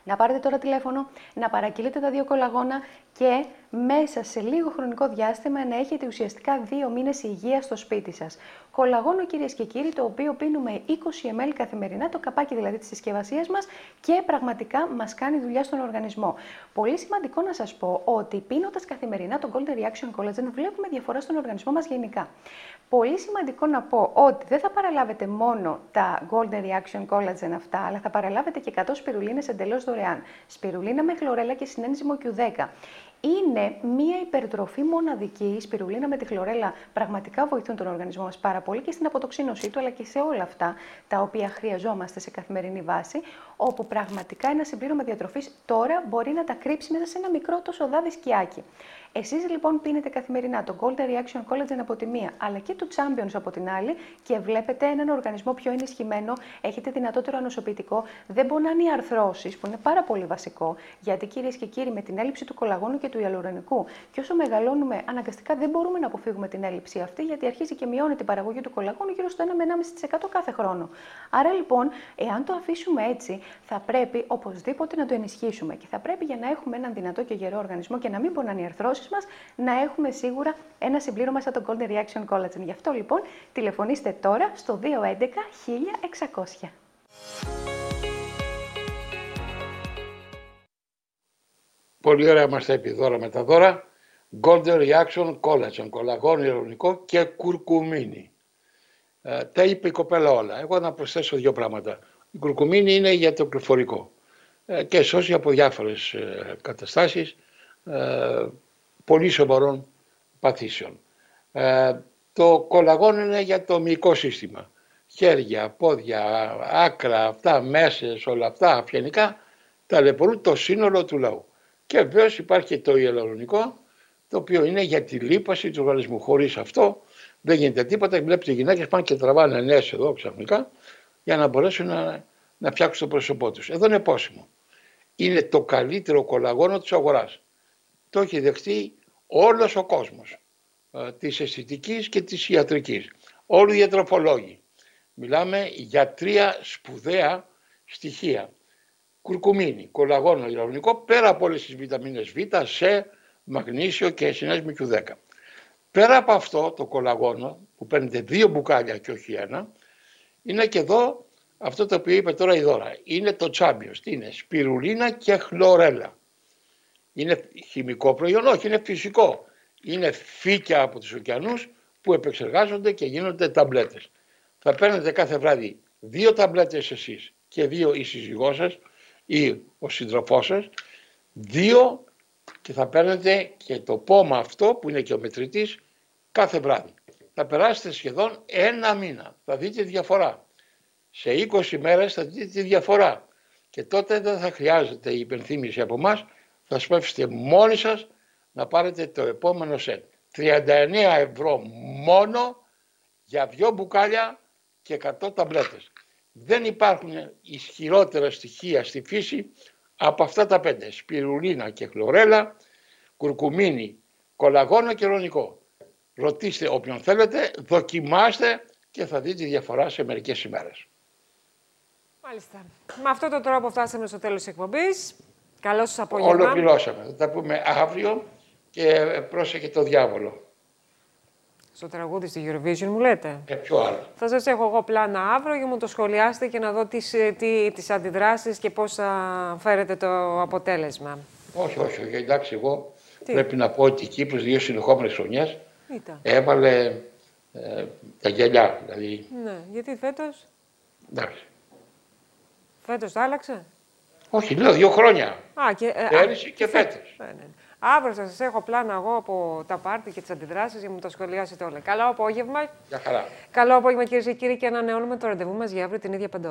να πάρετε τώρα τηλέφωνο, να παρακυλείτε τα δύο κολαγόνα και μέσα σε λίγο χρονικό διάστημα να έχετε ουσιαστικά δύο μήνες υγείας στο σπίτι σας. Κολαγόνο κυρίες και κύριοι, το οποίο πίνουμε 20 ml καθημερινά, το καπάκι δηλαδή της συσκευασίας μας και πραγματικά μας κάνει δουλειά στον οργανισμό. Πολύ σημαντικό να σας πω ότι πίνοντας καθημερινά το Golden Reaction Collagen βλέπουμε διαφορά στον οργανισμό μας γενικά. Πολύ σημαντικό να πω ότι δεν θα παραλάβετε μόνο τα Golden Reaction Collagen αυτά, αλλά θα παραλάβετε και 100 σπιρουλίνες εντελώς δωρεάν. Σπιρουλίνα με χλωρέλα και συνένζυμο Q10 είναι μία υπερτροφή μοναδική. Η σπιρουλίνα με τη χλωρέλα πραγματικά βοηθούν τον οργανισμό μας πάρα πολύ και στην αποτοξίνωσή του, αλλά και σε όλα αυτά τα οποία χρειαζόμαστε σε καθημερινή βάση, όπου πραγματικά ένα συμπλήρωμα διατροφής τώρα μπορεί να τα κρύψει μέσα σε ένα μικρό το σοδάδι σκιάκι. Εσείς λοιπόν πίνετε καθημερινά το Golden Reaction Collagen από τη μία, αλλά και το Champions από την άλλη και βλέπετε έναν οργανισμό πιο ενισχυμένο, έχετε δυνατότερο ανοσοποιητικό, δεν πονάνε οι αρθρώσεις, που είναι πάρα πολύ βασικό. Γιατί κυρίες και κύριοι, με την έλλειψη του κολαγόνου και του ιαλουρονικού, και όσο μεγαλώνουμε, αναγκαστικά δεν μπορούμε να αποφύγουμε την έλλειψη αυτή, γιατί αρχίζει και μειώνει την παραγωγή του κολαγόνου γύρω στο 1 με 1,5% κάθε χρόνο. Άρα λοιπόν, εάν το αφήσουμε έτσι, θα πρέπει οπωσδήποτε να το ενισχύσουμε και θα πρέπει για να έχουμε έναν δυνατό και γερό οργανισμό και να μην πονάνε οι αρθρώσει μας, να έχουμε σίγουρα ένα συμπλήρωμα σαν το Golden Reaction Collagen. Γι' αυτό λοιπόν τηλεφωνήστε τώρα στο 211 1600. Πολύ ωραία μας τα πει δώρα με τα δώρα. Golden Reaction Collagen, κολαγόν ηρωνικό και κουρκουμίνι. Ε, τα είπε η κοπέλα όλα. Εγώ να προσθέσω δύο πράγματα. Η κουρκουμίνη είναι για το πληροφορικό ε, και σώσει από διάφορες ε, καταστάσεις ε, πολύ σοβαρών παθήσεων. Ε, το κολαγόν είναι για το μυϊκό σύστημα. Χέρια, πόδια, άκρα, αυτά, μέσες, όλα αυτά, αυγενικά, ταλαιπωρούν το σύνολο του λαού. Και βεβαίως υπάρχει και το ιελαρονικό, το οποίο είναι για τη λίπαση του οργανισμού. Χωρίς αυτό δεν γίνεται τίποτα. Βλέπετε οι γυναίκες πάνε και τραβάνε νέες εδώ ξαφνικά για να μπορέσουν να, να φτιάξουν το πρόσωπό τους. Εδώ είναι πόσιμο. Είναι το καλύτερο κολαγόνο της αγοράς. Το έχει δεχτεί όλος ο κόσμος ε, της αισθητικής και της ιατρικής. Όλοι οι διατροφολόγοι. Μιλάμε για τρία σπουδαία στοιχεία κουρκουμίνη, κολαγόνο υδραυλικό, πέρα από όλες τις βιταμίνες Β, Σ, μαγνήσιο και συνέσμι Q10. Πέρα από αυτό το κολαγόνο, που παίρνετε δύο μπουκάλια και όχι ένα, είναι και εδώ αυτό το οποίο είπε τώρα η Δώρα. Είναι το τσάμπιος. Τι είναι, σπιρουλίνα και χλωρέλα. Είναι χημικό προϊόν, όχι, είναι φυσικό. Είναι φύκια από τους ωκεανούς που επεξεργάζονται και γίνονται ταμπλέτες. Θα παίρνετε κάθε βράδυ δύο ταμπλέτες εσείς και δύο η σύζυγός σας, ή ο σύντροφός σας, δύο και θα παίρνετε και το πόμα αυτό που είναι και ο μετρητής κάθε βράδυ. Θα περάσετε σχεδόν ένα μήνα, θα δείτε διαφορά. Σε 20 μέρες θα δείτε τη διαφορά και τότε δεν θα χρειάζεται η υπενθύμηση από εμάς, θα σπεύσετε μόνοι σας να πάρετε το επόμενο σετ. 39 ευρώ μόνο για δυο μπουκάλια και 100 ταμπλέτες. Δεν υπάρχουν ισχυρότερα στοιχεία στη φύση από αυτά τα πέντε. Σπιρουλίνα και χλωρέλα, κουρκουμίνι, κολαγόνο και ρονικό. Ρωτήστε όποιον θέλετε, δοκιμάστε και θα δείτε διαφορά σε μερικές ημέρες. Μάλιστα. Με αυτόν τον τρόπο φτάσαμε στο τέλος της εκπομπής. Καλό σας απόγευμα. Ολοκληρώσαμε. Θα τα πούμε αύριο και πρόσεχε το διάβολο. Στο τραγούδι στη Eurovision μου λέτε; Ε, ποιο άλλο; Θα σας έχω εγώ πλάνα αύριο για μου το σχολιάσετε και να δω τις, ε, τι, τις αντιδράσεις και πώς θα φέρετε το αποτέλεσμα. Όχι, όχι, όχι. Εντάξει, εγώ πρέπει να πω ότι η Κύπρος δύο συνεχόμενες χρονιές Ήταν. έβαλε ε, τα γυαλιά. Δηλαδή, Ναι, γιατί φέτος, εντάξει. φέτος το άλλαξε; Όχι, λέω δύο χρόνια. Α, και, ε, Πέρυσι α, και φέτος. Ναι, ναι. Αύριο θα σας έχω πλάνα εγώ από τα πάρτι και τις αντιδράσεις για να μου το σχολιάσετε όλα. Καλό απόγευμα. Για χαρά. Καλό απόγευμα κυρίες και κύριοι και ανανεώνουμε το ραντεβού μας για αύριο την ίδια πεντώρα.